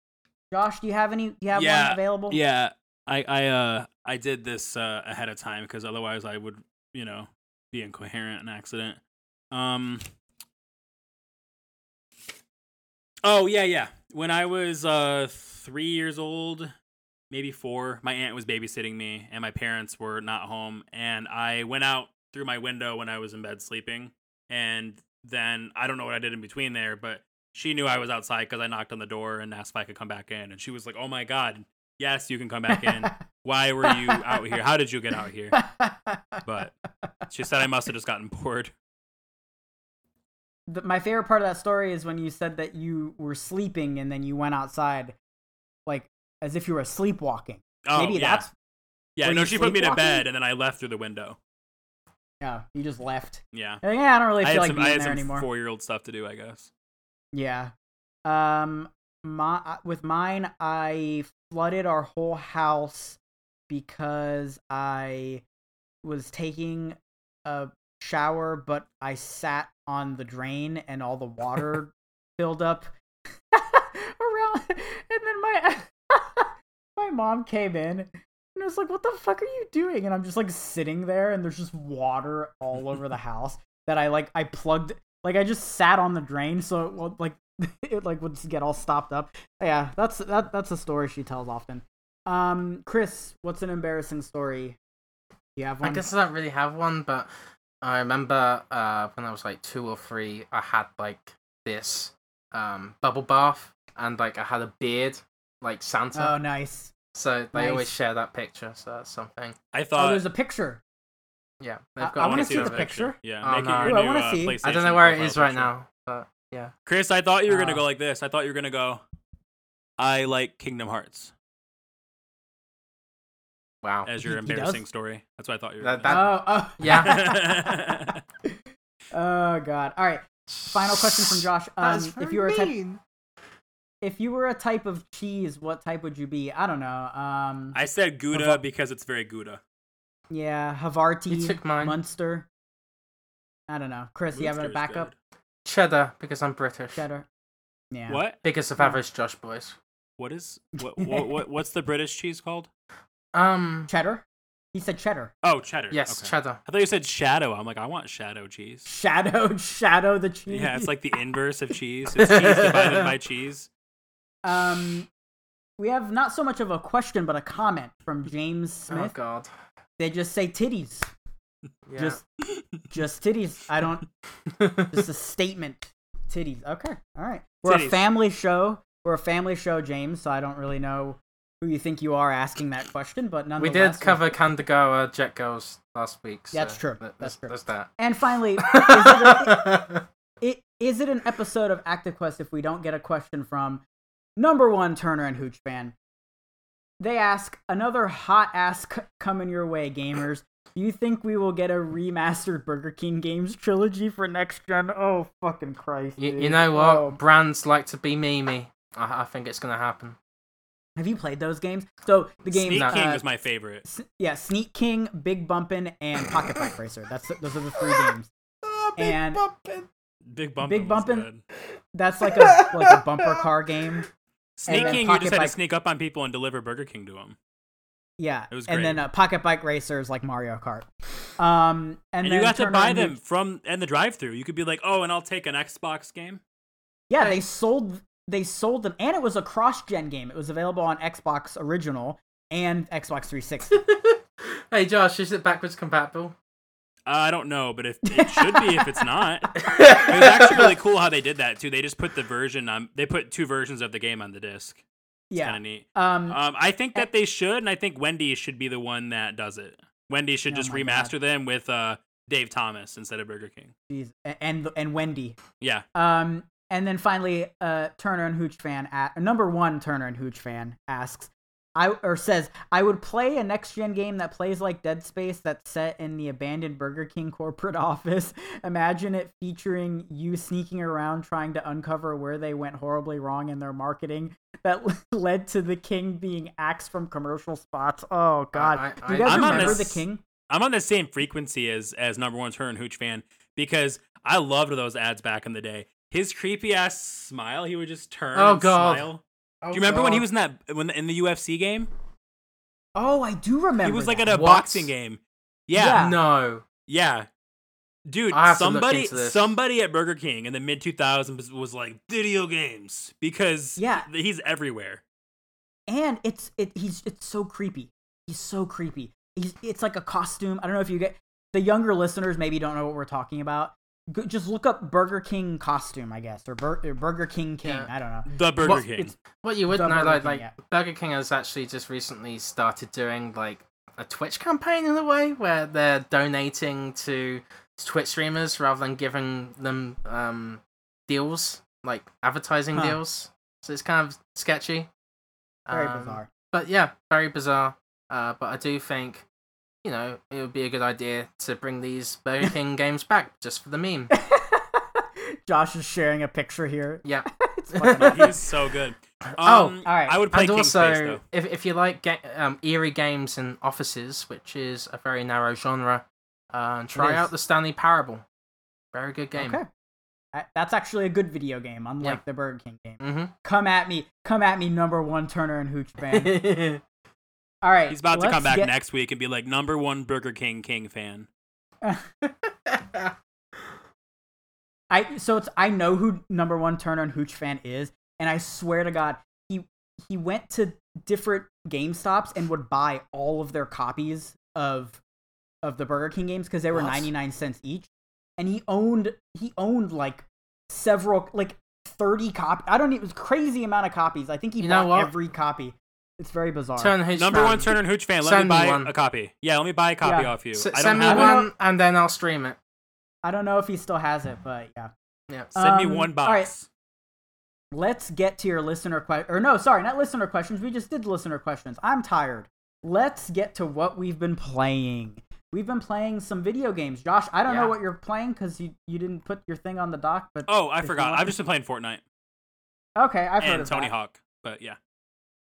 Josh, do you have any? Do you have Yeah, one available? Yeah, I I uh I did this uh, ahead of time because otherwise I would you know be incoherent and accident. Um. Oh yeah, yeah. When I was uh three years old, maybe four, my aunt was babysitting me, and my parents were not home, and I went out through my window when I was in bed sleeping, and then I don't know what I did in between there, but she knew I was outside because I knocked on the door and asked if I could come back in, and she was like, "Oh my god, yes, you can come back in. (laughs) Why were you out here? How did you get out here?" But she said I must have just gotten bored. The- my favorite part of that story is when you said that you were sleeping and then you went outside, like as if you were sleepwalking. Oh, Maybe yeah. that's yeah. No, she put me to bed, and then I left through the window. yeah. You just left. Yeah, like, yeah, I don't really feel like some, being I had there some anymore. four-year-old stuff to do, I guess. Yeah. Um my with mine I flooded our whole house because I was taking a shower but I sat on the drain and all the water (laughs) filled up (laughs) around and then my mom came in and I was like what the fuck are you doing and I'm just like sitting there and there's just water all over the (laughs) house that I like I plugged like I just sat on the drain so it would like (laughs) it like would just get all stopped up. Yeah, that's that that's a story she tells often. Um, Chris, what's an embarrassing story? You have one. I guess I don't really have one, but I remember uh, when I was like two or three, I had like this um, bubble bath, and like I had a beard, like Santa. Oh, nice. So they always share that picture, so that's something. I thought. Oh, thought. there's a picture. Yeah, I- they've I got. wanna one see the of it. picture. Yeah, Oh, make no. it Ooh, your I new wanna uh, see. I don't know where it is right picture. now, but yeah. Chris, I thought you were gonna Uh, go like this. I thought you were gonna go. I like Kingdom Hearts Wow. as your He- he embarrassing story. That's what I thought you were. That- that- oh, oh. (laughs) Yeah. (laughs) (laughs) oh god. All right. Final question from Josh. Um, That's if you were a type, mean. If you were a type of cheese, what type would you be? I don't know. Um, I said Gouda Havar- because it's very Gouda. yeah, Havarti, You took mine. Munster. I don't know. Chris, you have a backup? good. Cheddar because I'm British. Cheddar. Yeah. What? Biggest of Yeah. average Josh boys. What is (laughs) what, what what what's the British cheese called? Um. Cheddar? He said cheddar. Oh, cheddar. Yes, Okay. cheddar. I thought you said shadow. I'm like, I want shadow cheese. Shadow, (laughs) shadow the cheese. Yeah, it's like the (laughs) inverse of cheese. It's cheese divided by cheese. Um, we have not so much of a question, but a comment from James Smith. Oh God. they just say titties. Yeah. Just, just titties. I don't. Just a statement. Titties. Okay. All right. We're a family show. We're a family show, James. So I don't really know who you think you are asking that question, but none. we did cover Kandagawa Jet Girls last week. So That's true. that- That's true. There's that. And finally, (laughs) is it, a, it, is it an episode of Active Quest if we don't get a question from number one Turner and Hooch fan? They ask another hot ass c- coming your way, gamers. Do you think we will get a remastered Burger King games trilogy for next gen? Oh fucking Christ! You, you know what? Oh. Brands like to be memey. I, I think it's gonna happen. Have you played those games? So the game, Sneak No. King uh, was my favorite. S- yeah, Sneak King, Big Bumpin', and Pocket Bike Racer. That's those are the three (laughs) games. Oh, big And- Big Bumpin' Big was Bumpin'. good. That's like a like a bumper car game. (laughs) Sneak then King, you Pocket just had Bike- to sneak up on people and deliver Burger King to them. Yeah, It was and then uh, Pocket Bike Racers like Mario Kart. Um, and, And, then you got to buy them Hooch- from and the drive-through. You could be like, "Oh, and I'll take an Xbox game." Yeah, they sold they sold them, and it was a cross-gen game. It was available on Xbox Original and Xbox 360. (laughs) hey Josh, is it backwards compatible? I don't know, but if it (laughs) should be, if it's not, it was actually really cool how they did that too. They just put the version on. They put two versions of the game on the disc. It's yeah. kind of neat. Um, Um, I think that they should, and I think Wendy should be the one that does it. Wendy should Oh just remaster God. them with uh, Dave Thomas instead of Burger King. geez, a- and and Wendy. Yeah, Um, and then finally, uh, Turner and Hooch fan at number one Turner and Hooch fan asks, I or says I would play a next gen game that plays like Dead Space that's set in the abandoned Burger King corporate (laughs) office. Imagine it featuring you sneaking around trying to uncover where they went horribly wrong in their marketing that (laughs) led to the King being axed from commercial spots. Oh God, I- do you I- guys I'm on remember this- the King? I'm on the same frequency as as number one Turn Hooch fan because I loved those ads back in the day. His creepy ass smile, he would just turn. Oh, and God. Smile. Oh, Do you remember when he was in that when in the UFC game? Oh, I do remember. he was like that. at a What? boxing game. Yeah, Yeah. No. yeah. Dude, I have to look somebody somebody at Burger King in the mid 2000s was like video games because Yeah. he's everywhere. and it's it he's it's so creepy. He's so creepy. He's it's like a costume. I don't know if you get the younger listeners maybe don't know what we're talking about. Go, just look up Burger King costume, I guess, or, Bur- or Burger King King. Yeah. I don't know. The Burger What- King. It's What you would The know, Burger like, King, like yeah. Burger King has actually just recently started doing like a Twitch campaign in a way where they're donating to Twitch streamers rather than giving them um deals like advertising Huh. deals. So it's kind of sketchy. Very Um, bizarre. But yeah, very bizarre. Uh, but I do think, you know, it would be a good idea to bring these Burger King (laughs) games back just for the meme. (laughs) Josh is sharing a picture here. Yeah. (laughs) It's. He's so good. Um, Oh, all right. I would play and King also, Space though. if if you like ga- um, eerie games and offices, which is a very narrow genre, uh, try out the Stanley Parable. Very good game. Okay. I- That's actually a good video game, unlike Yeah. the Burger King game. Mm-hmm. Come at me, come at me, number one Turner and Hooch fan. All right, He's about to come back get- next week and be like number one Burger King King fan. (laughs) I so it's I know who number one Turner and Hooch fan is, and I swear to God, he he went to different Game Stops and would buy all of their copies of of the Burger King games because they were ninety nine cents each, and he owned he owned like several like thirty copies. I don't. It was crazy amount of copies. I think he You bought what? every copy. It's very bizarre. Turn Hooch Number fan. one Turner and Hooch fan. Let Send me me buy one. a copy. Yeah, let me buy a copy Yeah. off you. S- I don't send me have I don't one, and then I'll stream it. I don't know if he still has it, but yeah. Yeah. Send me Um, one all right. let's get to your listener question or no sorry not listener questions we just did listener questions i'm tired let's get to what we've been playing we've been playing some video games josh i don't know what you're playing because you, you didn't put your thing on the dock but Oh, I if you forgot. want- I've just been playing Fortnite. Okay, I've heard and of Tony that. Hawk. But yeah,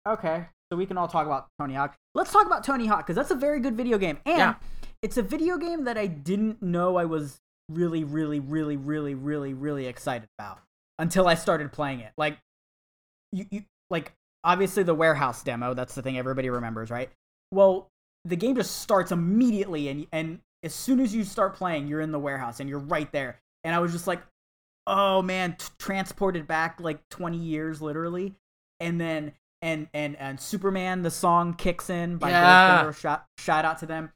Okay, so we can all talk about Tony Hawk. Let's talk about Tony Hawk because that's a very good video game, and Yeah. it's a video game that I didn't know I was really, really, really, really, really, really excited about until I started playing it. Like, you, you like obviously the warehouse demo. That's the thing everybody remembers, right? Well, the game just starts immediately, and and as soon as you start playing, you're in the warehouse and you're right there. And I was just like, oh man, t- transported back like 20 years literally. And then and and and Superman, the song kicks in by Yeah. Goldfinger. Shout shout out to them.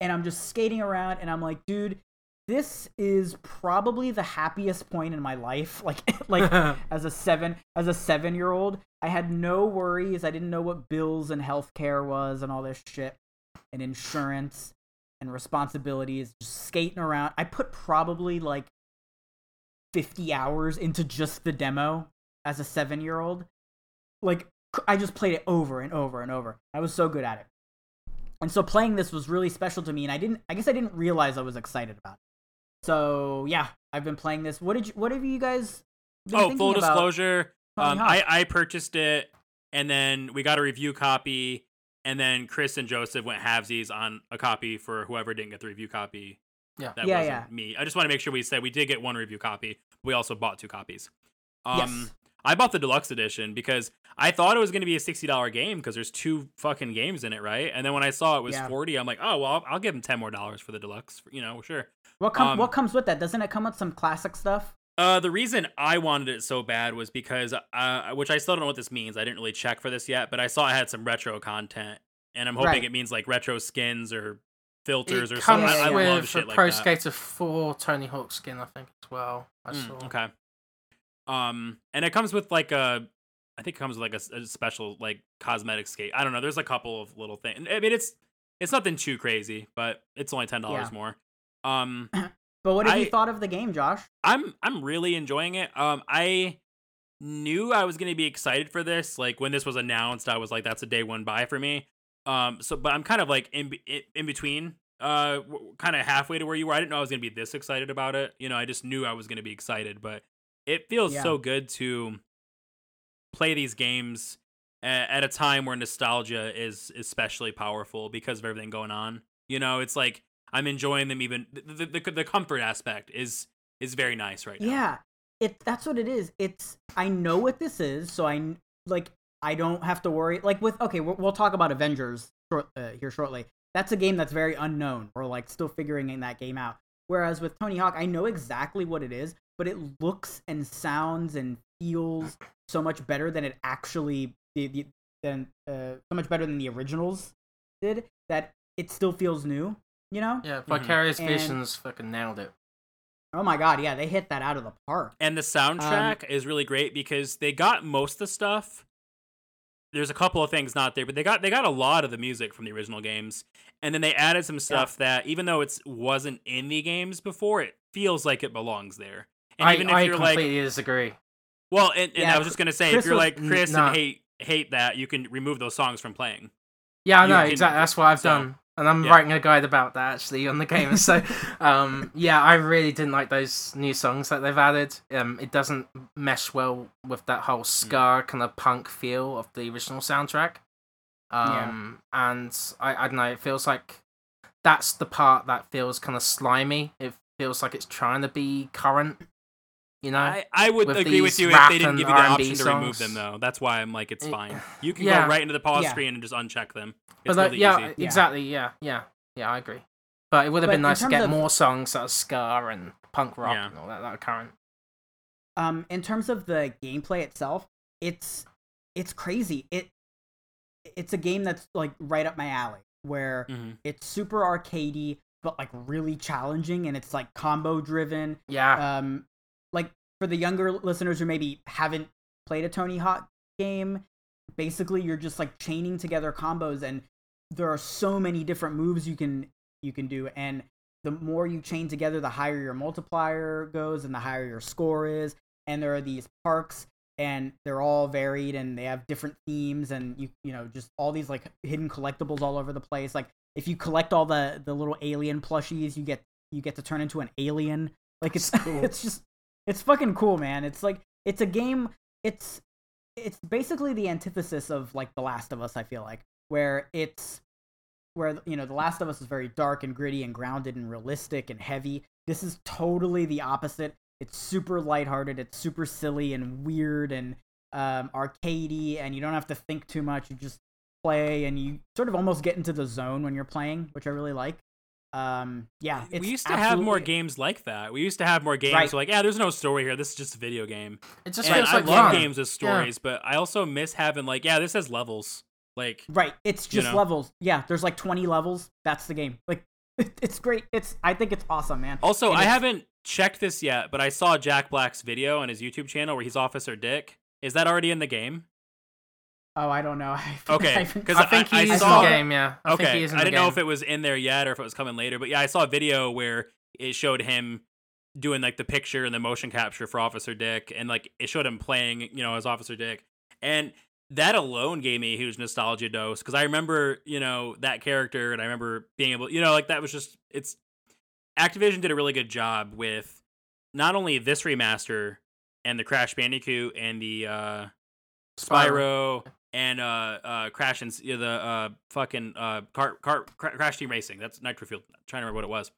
And I'm just skating around, and I'm like, dude, this is probably the happiest point in my life. (laughs) Like (laughs) like (laughs) as a seven as a seven year old, I had no worries. I didn't know what bills and healthcare was and all this shit, and insurance and responsibilities. Just skating around. I put probably like fifty hours into just the demo as a seven year old. Like I just played it over and over and over. I was so good at it. And so playing this was really special to me, and I didn't. I guess I didn't realize I was excited about it. So yeah, I've been playing this. What did you? What have you guys? Been oh, full disclosure. Tony Um, I I purchased it, and then we got a review copy, and then Chris and Joseph went halvesies on a copy for whoever didn't get the review copy. Yeah. that Yeah, wasn't yeah. me. I just want to make sure we said we did get one review copy. We also bought two copies. Um, Yes. I bought the deluxe edition because I thought it was going to be a sixty dollar game because there's two fucking games in it, right? And then when I saw it was Yeah. forty, I'm like, oh well, I'll, I'll give him ten more dollars for the deluxe. You know, sure. What com- um, What comes with that? Doesn't it come with some classic stuff? Uh, the reason I wanted it so bad was because, uh, which I still don't know what this means. I didn't really check for this yet, but I saw it had some retro content, and I'm hoping Right. it means like retro skins or filters it or comes something. I, I with love a shit like Pro that. Skater 4 Tony Hawk skin, I think, as well. I Mm, saw. okay. Um, and it comes with like a, I think it comes with like a special like cosmetic skate. I don't know. There's a couple of little things. I mean, it's it's nothing too crazy, but it's only ten dollars Yeah. more. Um, (clears throat) But what have you thought of the game, Josh? I'm I'm really enjoying it. Um, I knew I was gonna be excited for this. Like when this was announced, I was like, "That's a day one buy for me." Um, so but I'm kind of like in in, in between, uh, kind of halfway to where you were. I didn't know I was gonna be this excited about it. You know, I just knew I was gonna be excited, but it feels Yeah. so good to play these games at a time where nostalgia is especially powerful because of everything going on. You know, it's like I'm enjoying them. Even the the, the, the comfort aspect is is very nice right now. Yeah, it. That's what it is. It's. I know what this is, so I like. I don't have to worry. Like with okay, we'll, we'll talk about Avengers short, uh, here shortly. That's a game that's very unknown. We're like still figuring in that game out. Whereas with Tony Hawk, I know exactly what it is, but it looks and sounds and feels so much better than it actually did. the- Than uh, so much better than the originals did. That it still feels new. You know? Yeah, Vicarious And- Visions fucking nailed it. Oh my god, yeah, they hit that out of the park. And the Um, soundtrack is really great because they got most of the stuff. There's a couple of things not there, but they got they got a lot of the music from the original games, and then they added some stuff that even though it's wasn't in the games before, it feels like it belongs there. And I, even if I you're like, completely disagree. well, and, and Yeah, I was just gonna say, Chris if you're was- like Chris Nah. and hate hate that, you can remove those songs from playing. Yeah, I know can- exactly. That's what I've so, done, and I'm yeah. writing a guide about that actually on the (laughs) game. so, um, yeah, I really didn't like those new songs that they've added. Um, it doesn't mesh well with that whole ska kind of punk feel of the original soundtrack. Um, and I, I don't know. It feels like that's the part that feels kind of slimy. It feels like it's trying to be current. You know, I, I would with agree with you if they didn't give you the R&B option to remove them, though. That's why I'm like, it's fine. You can yeah. go right into the pause Yeah. screen and just uncheck them. But It's like, really yeah, easy. Yeah. exactly. Yeah, yeah, yeah. I agree. But it would have But been nice to get of- more songs that are ska and punk rock Yeah. and all that that are current. um in terms of the gameplay itself it's it's crazy it it's a game that's like right up my alley where Mhm. it's super arcadey but like really challenging and it's like combo driven Yeah, um like for the younger listeners who maybe haven't played a tony hawk game basically you're just like chaining together combos and there are so many different moves you can you can do and the more you chain together the higher your multiplier goes and the higher your score is and there are these parks and they're all varied and they have different themes and you you know just all these like hidden collectibles all over the place like if you collect all the the little alien plushies you get you get to turn into an alien like it's (laughs) cool. it's just it's fucking cool man it's like it's a game it's it's basically the antithesis of like The Last of Us. I feel like where it's where you know The Last of Us is very dark and gritty and grounded and realistic and heavy. This is totally the opposite. It's super lighthearted. It's super silly and weird and um, arcadey, and you don't have to think too much. You just play, and you sort of almost get into the zone when you're playing, which I really like. Um, yeah, it's we used to have more games like that. We used to have more games Right. like, yeah, there's no story here. This is just a video game. It just And feels I like love fun. games with stories, but I also miss having like, yeah, this has levels. Like, Right, it's you just know? levels. Yeah, there's like 20 levels. That's the game. Like, (laughs) it's great. It's I think it's awesome, man. also, And I haven't checked this yet, but I saw Jack Black's video on his YouTube channel where he's Officer Dick. Is that already in the game? Oh, I don't know. Okay, because (laughs) I think he's I in the game. Yeah. I think okay, he is in I the didn't know if it was in there yet or if it was coming later, but yeah, I saw a video where it showed him doing like the picture and the motion capture for Officer Dick, and like it showed him playing, you know, as Officer Dick, and that alone gave me a huge nostalgia dose because I remember, you know, that character, and I remember being able, you know, like that was just it's. Activision did a really good job with not only this remaster and the Crash Bandicoot and the uh Spyro and uh uh Crash and yeah, the uh fucking uh car car Cra- Crash Team Racing. That's Nitro Fuel. trying to remember what it was.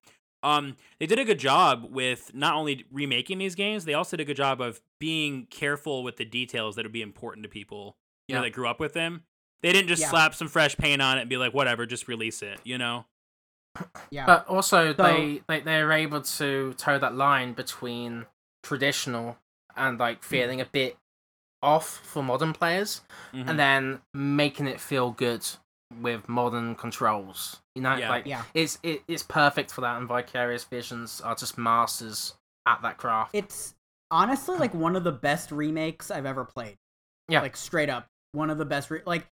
Um, they did a good job with not only remaking these games, they also did a good job of being careful with the details that would be important to people. You know, Yeah. that grew up with them. They didn't just Yeah. slap some fresh paint on it and be like, whatever, just release it. You know? (coughs) yeah. But also, So- they, they they're able to toe that line between traditional and Hmm. like feeling a bit off for modern players, Mhm. and then making it feel good with modern controls. You know, Yeah. like yeah. it's it, it's perfect for that, and Vicarious Visions are just masters at that craft. It's honestly like one of the best remakes I've ever played. Yeah. Like straight up, one of the best. Re- like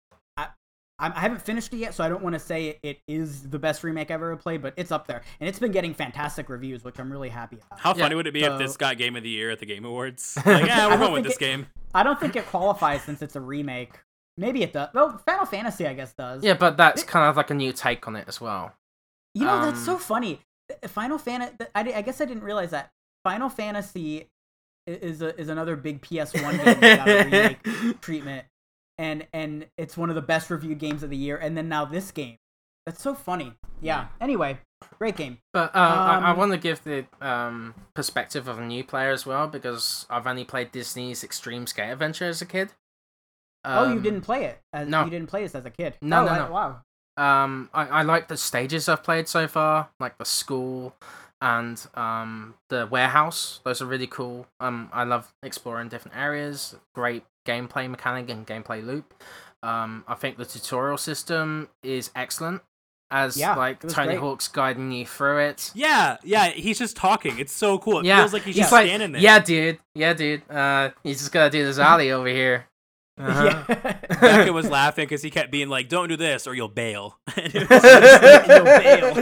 I, I I haven't finished it yet, so I don't want to say it, it is the best remake I've ever played, but it's up there, and it's been getting fantastic reviews, which I'm really happy about. How Yeah, funny would it be if this got Game of the Year at the Game Awards? (laughs) Like, yeah, we're going with this it- game. I don't think it qualifies since it's a remake. Maybe it does. Well, Final Fantasy, I guess, does. yeah, but that's kind of like a new take on it as well. You know, that's so Um, funny. Final Fantasy. I, I guess I didn't realize that Final Fantasy is a, is another big PS1 game that got a (laughs) remake treatment, and and it's one of the best reviewed games of the year. And then now this game. That's so funny. Yeah. Anyway, great game. But uh, I, I Um, want to give the um, perspective of a new player as well because I've only played Disney's Extreme Skate Adventure as a kid. oh, you Um, didn't play it. As, no. You didn't play this as a kid. No, oh, no, I- no. Wow. Um, I, I like the stages I've played so far, like the school and um the warehouse. Those are really cool. Um, I love exploring different areas. Great gameplay mechanic and gameplay loop. Um, I think the tutorial system is excellent. As Yeah, like Tony great. Hawk's guiding you through it. Yeah, yeah, he's just talking. It's so cool. It yeah, feels like he's, just like, standing there. Yeah, dude. Yeah, dude. Uh, you just gotta do this alley (laughs) over here. Uh-huh. Yeah. Becca was (laughs) laughing because he kept being like, "Don't do this, or you'll bail." (laughs) And it You'll bail.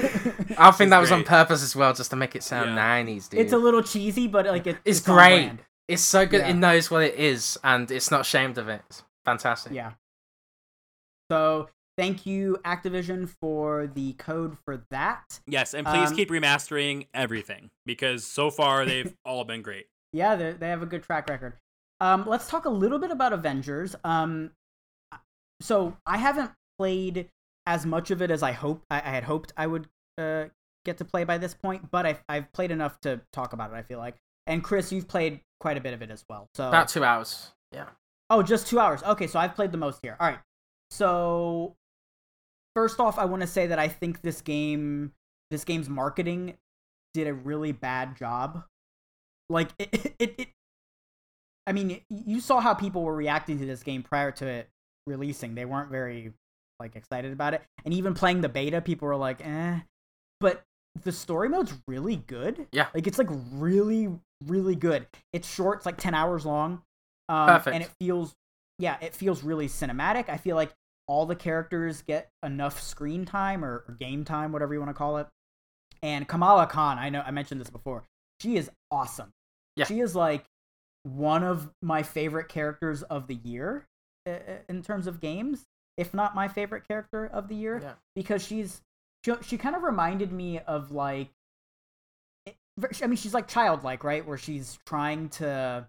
I think is that was on purpose as well, just to make it sound Yeah. 90s, dude. it's a little cheesy, but like it, It's on great. Brand. It's so good. Yeah. It knows what it is, and it's not ashamed of it. It's fantastic. Yeah. So thank you, Activision, for the code for that. yes, and please Um, keep remastering everything because so far they've (laughs) all been great. Yeah, they they have a good track record. Um, let's talk a little bit about Avengers. Um, so I haven't played as much of it as I hope I, I had hoped I would uh, get to play by this point, but I've I've played enough to talk about it. I feel like. And Chris, you've played quite a bit of it as well. So About two hours. Yeah. Oh, just two hours. Okay, so I've played the most here. All right. So first off, I want to say that I think this game, this game's marketing, did a really bad job. Like it, it, it, I mean, you saw how people were reacting to this game prior to it releasing. They weren't very like excited about it, and even playing the beta, people were like, "eh." But the story mode's really good. Yeah. like it's like really, really good. It's short. It's like ten hours long. Um, Perfect. And it feels, yeah, it feels really cinematic. I feel like all the characters get enough screen time or, or game time, whatever you want to call it. And Kamala Khan, I know I mentioned this before. She is awesome. Yeah. She is like one of my favorite characters of the year in terms of games, if not my favorite character of the year Yeah. because she's she, she kind of reminded me of like I mean she's like childlike, right? Where she's trying to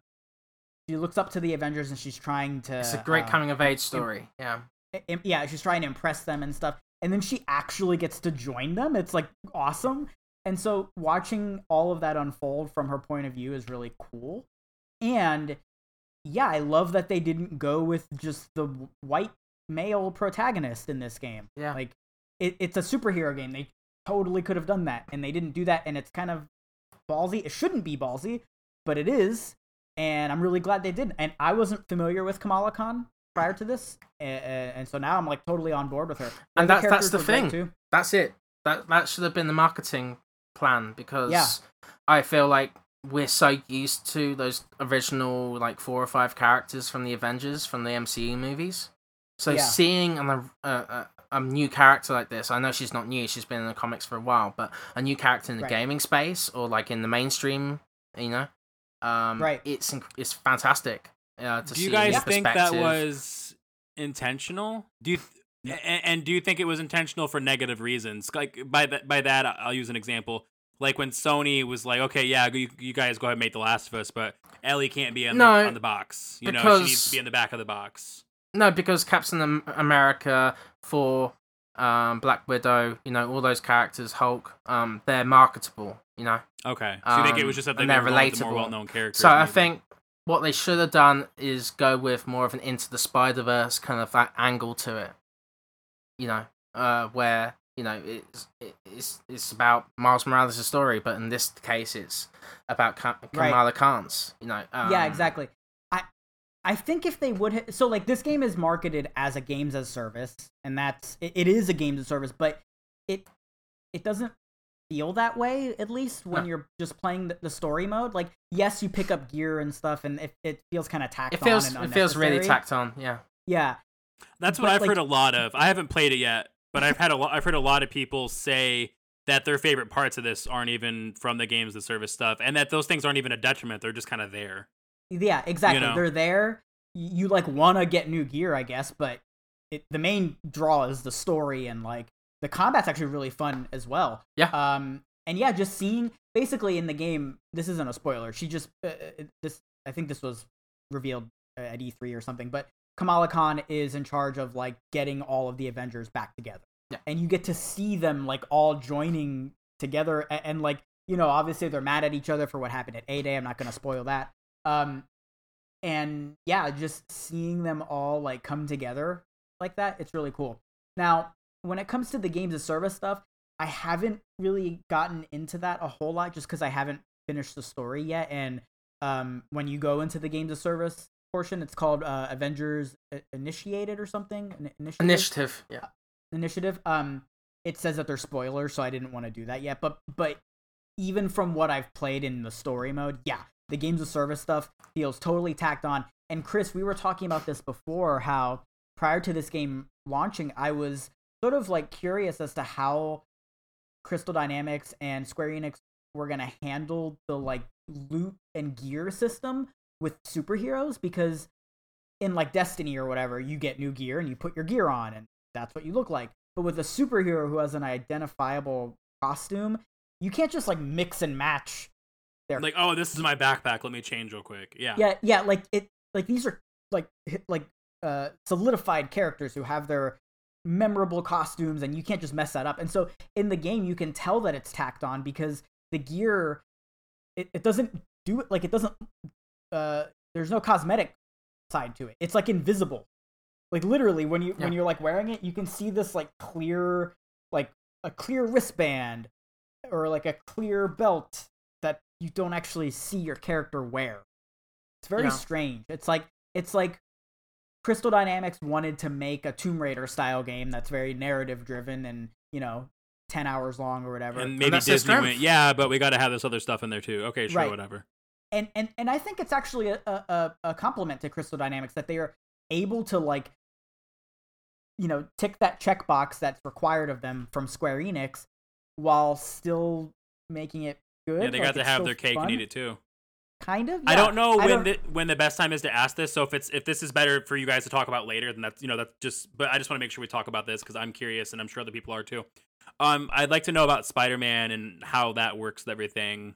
she looks up to the Avengers and she's trying to. It's a great uh, coming of age story. Yeah. im- yeah, she's trying to impress them and stuff. And then she actually gets to join them. It's like awesome. And so watching all of that unfold from her point of view is really cool. And yeah, I love that they didn't go with just the white male protagonist in this game. Yeah. Like it, it's a superhero game. They totally could have done that and they didn't do that and it's kind of ballsy. It shouldn't be ballsy, but it is. And I'm really glad they did. And I wasn't familiar with Kamala Khan prior to this, and, and so now I'm like totally on board with her. And Other that's that's the thing. That's it. That that should have been the marketing plan because Yeah. I feel like we're so used to those original like four or five characters from the Avengers from the MCU movies. So Yeah. seeing an, a, a, a new character like this, I know she's not new; she's been in the comics for a while, but a new character in the Right. gaming space or like in the mainstream, you know, um, Right. It's it's fantastic. Uh, to do you see guys think that was intentional? Do you th- and, and do you think it was intentional for negative reasons? Like by that by that I'll use an example. Like when Sony was like, "Okay, yeah, you, you guys go ahead and make The Last of Us, but Ellie can't be on, No, the, on the box. You know, she needs to be in the back of the box." No, because Captain Am- America for um, Black Widow, you know, all those characters, Hulk, um, they're marketable, you know. Okay, so you think it was Um, just that they and were they're going with the more well-known characters? So I think what they should have done is go with more of an Into the Spider Verse kind of that angle to it, you know, uh, where you know it's it's it's about Miles Morales' story, but in this case, it's about Ka- Right. Kamala Khan's, you know. Um, yeah, exactly. I I think if they would ha- so like this game is marketed as a games as service, and that's it, it is a games as service, but it it doesn't feel that way at least when No. you're just playing the, the story mode. Like yes, you pick up gear and stuff, and it, it feels kind of tacked It feels on. and it feels really unnecessary. tacked on, yeah. Yeah, That's what But, I've like- heard a lot of. I haven't played it yet, but I've had a lot. I've heard a lot of people say that their favorite parts of this aren't even from the games, the service stuff, and that those things aren't even a detriment. They're just kind of there. Yeah, exactly. know? They're there. You, you like want to get new gear, I guess, but it, the main draw is the story and like the combat's actually really fun as well. Yeah. Um, and yeah, just seeing basically in the game. This isn't a spoiler. She just uh, uh, this. I think this was revealed uh, at E3 or something. But Kamala Khan is in charge of like getting all of the Avengers back together. Yeah. And you get to see them like all joining together and, and like you know obviously they're mad at each other for what happened at A Day. I'm not gonna spoil that. Um, and yeah, just seeing them all like come together like that, it's really cool. Now, when it comes to the games of service stuff, I haven't really gotten into that a whole lot just because I haven't finished the story yet. And um, when you go into the games of service portion, it's called uh, Avengers Initiated or something. Initiative. Initiative, yeah. Initiative. Um, it says that they're spoilers, so I didn't want to do that yet. But but even from what I've played in the story mode, yeah, the games of service stuff feels totally tacked on. And Chris, we were talking about this before, how prior to this game launching, I was sort of like curious as to how Crystal Dynamics and Square Enix were gonna handle the like loot and gear system with superheroes because in like Destiny or whatever, you get new gear and you put your gear on and that's what you look like. But with a superhero who has an identifiable costume, you can't just like mix and match their Like, oh, this is my backpack. Let me change real quick. Yeah. yeah, yeah, like it like these are like like uh solidified characters who have their memorable costumes and you can't just mess that up. And so in the game you can tell that it's tacked on because the gear it, it doesn't do it like it doesn't uh there's no cosmetic side to it. It's like invisible. Like literally when you when you're like wearing it, you can see this like clear like a clear wristband or like a clear belt that you don't actually see your character wear. It's very Yeah. strange. It's like it's like Crystal Dynamics wanted to make a Tomb Raider style game that's very narrative driven and, you know, 10 hours long or whatever. And maybe that's their Disney went, yeah, but we got to have this other stuff in there too. Okay, sure, Right. whatever. and and and I think it's actually a, a a- a compliment to Crystal Dynamics that they are able to like you know tick that checkbox that's required of them from Square Enix while still making it good. Yeah, they like, got to have still their cake fun, and eat it too. Kind of. I don't know I when don't- the when the best time is to ask this. So if it's if this is better for you guys to talk about later, then that's you know that's just. But I just want to make sure we talk about this because I'm curious and I'm sure other people are too. Um, I'd like to know about Spider Man and how that works with everything,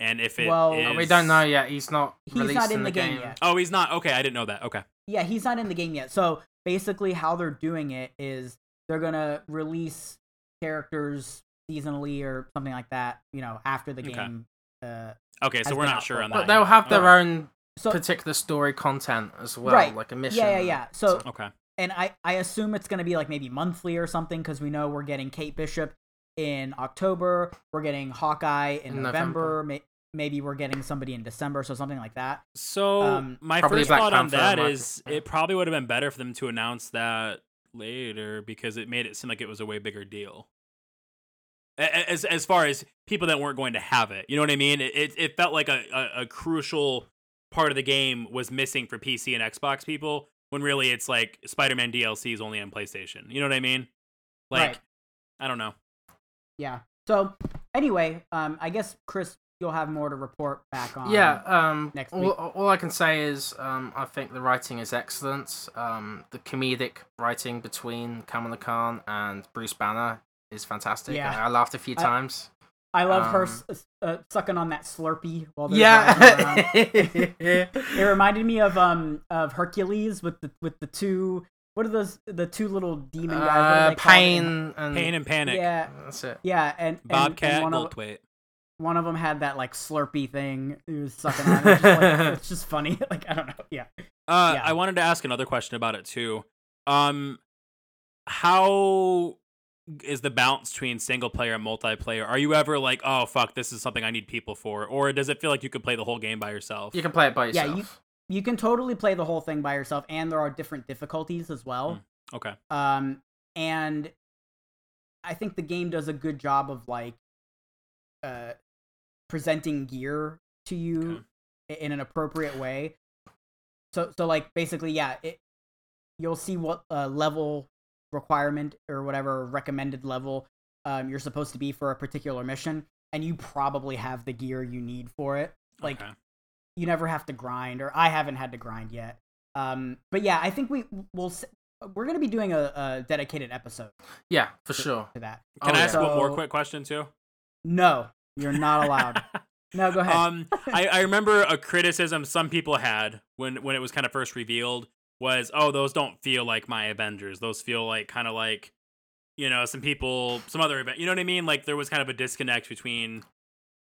And if it Well- is- we don't know yet. He's not He's released not in in the game yet. Oh, he's not. Okay, I didn't know that. Okay. Yeah, he's not in the game yet. So basically, how they're doing it is they're gonna release characters seasonally or something like that. You know, after the Okay. game. Uh, Okay, so we're not sure on that. But they'll have their Okay. own so particular story content as well, Right. like a mission. yeah, yeah, yeah. So Okay. and I I assume it's gonna be like maybe monthly or something because we know we're getting Kate Bishop in October. We're getting Hawkeye in In November. May, maybe we're getting somebody in December. So something like that. So Um, my first Black thought on Panther that market, is yeah. it probably would have been better for them to announce that later because it made it seem like it was a way bigger deal. A- a- As as far as people that weren't going to have it, you know what I mean? It it, it felt like a, a, a crucial part of the game was missing for PC and Xbox people when really it's like Spider-Man DLC is only on PlayStation. You know what I mean? Like Right. I don't know. Yeah. So anyway, um, I guess Chris, you'll have more to report back on. Yeah, um, next all, all I can say is um, I think the writing is excellent. Um, the comedic writing between Kamala Khan and Bruce Banner is fantastic. Yeah. I, I laughed a few I- times. I love her um, s- uh, sucking on that Slurpee while they're driving around. Yeah. (laughs) It reminded me of um of Hercules with the with the two what are those the two little demon guys? Uh, pain and Pain and Panic. Yeah, That's it. yeah, and, and Bobcat and one of one of them had that like Slurpee thing. He was sucking on. It. It's, just, like, (laughs) it's just funny. (laughs) Like I don't know. Yeah. Uh, Yeah. I wanted to ask another question about it too. Um, how is the balance between single player and multiplayer? Are you ever like, oh fuck, this is something I need people for, or does it feel like you could play the whole game by yourself? You can play it by Yeah, yourself. you- You can totally play the whole thing by yourself, and there are different difficulties as well. Okay. Um, and I think the game does a good job of like uh presenting gear to you i- in an appropriate way. So so like basically yeah, it you'll see what uh, level requirement or whatever recommended level um you're supposed to be for a particular mission and you probably have the gear you need for it. Like okay. you never have to grind or i haven't had to grind yet um but yeah i think we will we're gonna be doing a, a dedicated episode yeah, for sure. to that Can Oh, I yeah. ask one more quick question too? no you're not allowed (laughs) no go ahead um, I, I (laughs) remember a criticism some people had when when it was kind of first revealed was, oh, those don't feel like my Avengers. Those feel like kind of like, you know, some people, some other event. You know what I mean? Like there was kind of a disconnect between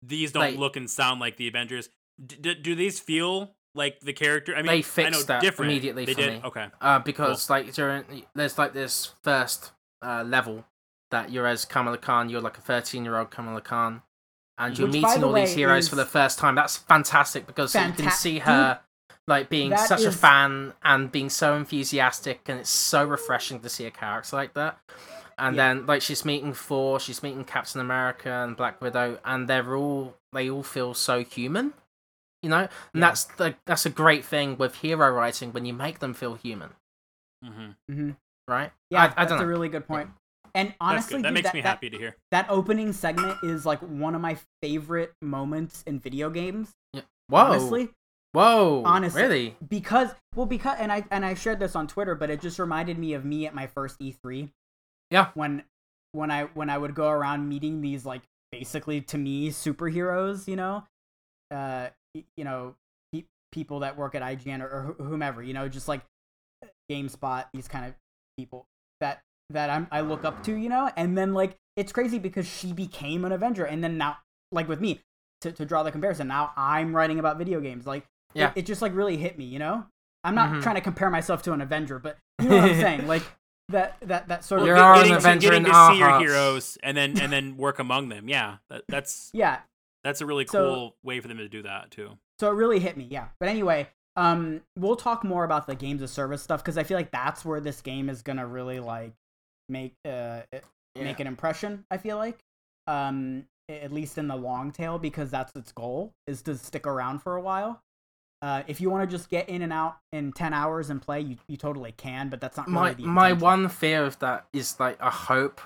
these don't Like- look and sound like the Avengers. D- d- do these feel like the character? I mean, They I know fixed that different. immediately They for did. me. Okay. Uh, because like during there's like this first uh, level that you're as Kamala Khan, you're like a 13 year old Kamala Khan, and you're Which, by meeting the all these heroes for the first time. That's fantastic because you can see her like being that such a fan and being so enthusiastic, and it's so refreshing to see a character like that. And Yeah. then like she's meeting Thor, she's meeting Captain America and Black Widow, and they're all they all feel so human. You know, and Yeah. that's the that's a great thing with hero writing when you make them feel human, hmm hmm right? yeah I, I that's don't a really good point. point and honestly. That dude, makes that, me that- happy to hear. that opening segment is like one of my favorite moments in video games yeah. Whoa, honestly whoa, honestly. really? because well because and i and i shared this on twitter but it just reminded me of me at my first e3 Yeah. when when i when i would go around meeting these like basically to me superheroes you know uh you know pe- people that work at ign or, or whomever you know just like gamespot these kind of people that that i'm i look up to you know and then like it's crazy because she became an avenger and then now like with me to, to draw the comparison now i'm writing about video games like Yeah. it, just like really hit me you know i'm not Mhm. trying to compare myself to an avenger but you know what i'm saying (laughs) like that that that sort of You're Get- an getting, to, Avenger getting to see your heroes and then and then (laughs) work among them. Yeah, that, that's yeah that's a really So- cool way for them to do that too. so it really hit me yeah but anyway um we'll talk more about the games of service stuff because i feel like that's where this game is gonna really like make uh it- make an impression i feel like um at least in the long tail because that's its goal is to stick around for a while uh, if you want to just get in and out in 10 hours and play you, you totally can but that's not my the my intention. one fear of that is like I hope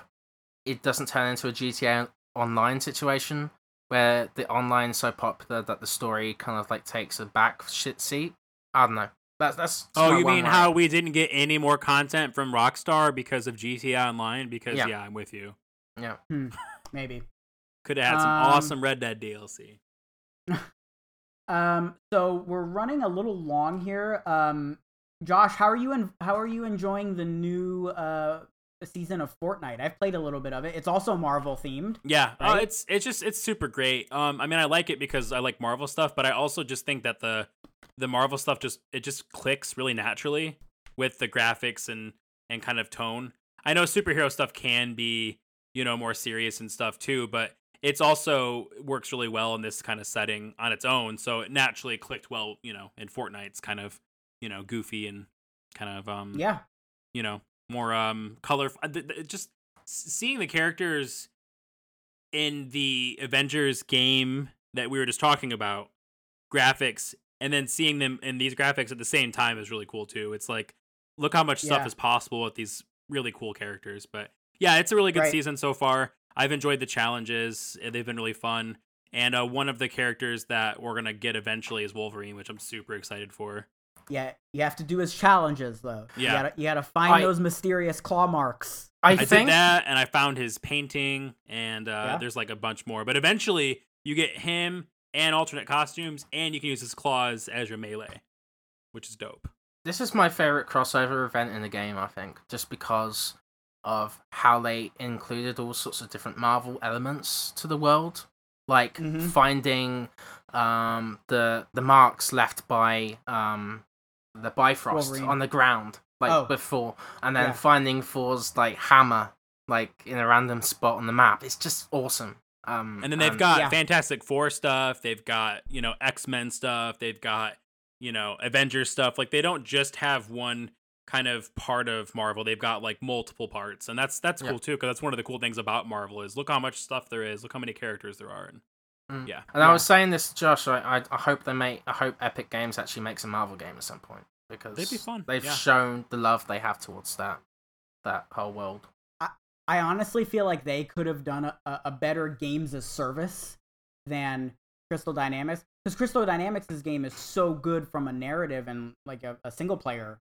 it doesn't turn into a GTA online situation where the online is so popular that the story kind of like takes a back shit seat. I don't know. That's that's. Oh, you mean worry. how we didn't get any more content from Rockstar because of GTA Online? Because Yeah. yeah, I'm with you. Yeah. maybe Could have had some Um, awesome Red Dead DLC. (laughs) Um, so we're running a little long here. Um, Josh, how are you? En- how are you enjoying the new uh season of Fortnite? I've played a little bit of it. It's also Marvel themed. Yeah, uh, it's it's just it's super great. Um, I mean, I like it because I like Marvel stuff, but I also just think that the the Marvel stuff just it just clicks really naturally with the graphics and and kind of tone. I know superhero stuff can be you know more serious and stuff too, but it's also works really well in this kind of setting on its own. So it naturally clicked well, you know, in Fortnite's kind of you know goofy and kind of um Yeah, you know more um color uh, just seeing the characters in the avengers game that we were just talking about graphics and then seeing them in these graphics at the same time is really cool too it's like look how much stuff is possible with these really cool characters but yeah it's a really good Right. season so far i've enjoyed the challenges uh, they've been really fun and uh, one of the characters that we're gonna get eventually is wolverine which i'm super excited for yeah. You have to do his challenges though. You Yeah. gotta, you gotta find I- those mysterious claw marks. I, I, think did that, and I found his painting, and uh, Yeah. there's like a bunch more. But eventually, you get him and alternate costumes, and you can use his claws as your melee, which is dope. this is my favorite crossover event in the game. I think just because of how they included all sorts of different Marvel elements to the world, like Mhm. finding um, the the marks left by um, the Bifrost Wolverine. on the ground, like Oh. before, and then Yeah. finding Thor's like hammer, like in a random spot on the map. It's just awesome. Um, And then they've got Yeah. Fantastic Four stuff. They've got you know X Men stuff. They've got you know Avengers stuff. Like they don't just have one kind of part of Marvel. They've got like multiple parts, and that's that's Yeah. cool too. Because that's one of the cool things about Marvel is look how much stuff there is. Look how many characters there are. And Mm. yeah, And I was saying this to Josh. I, I I hope they make. I hope Epic Games actually makes a Marvel game at some point because They'd be fun, They've yeah. shown the love they have towards that that whole world. I I honestly feel like they could have done a, a a better games as service than Crystal Dynamics because Crystal Dynamics' game is so good from a narrative and like a, a single player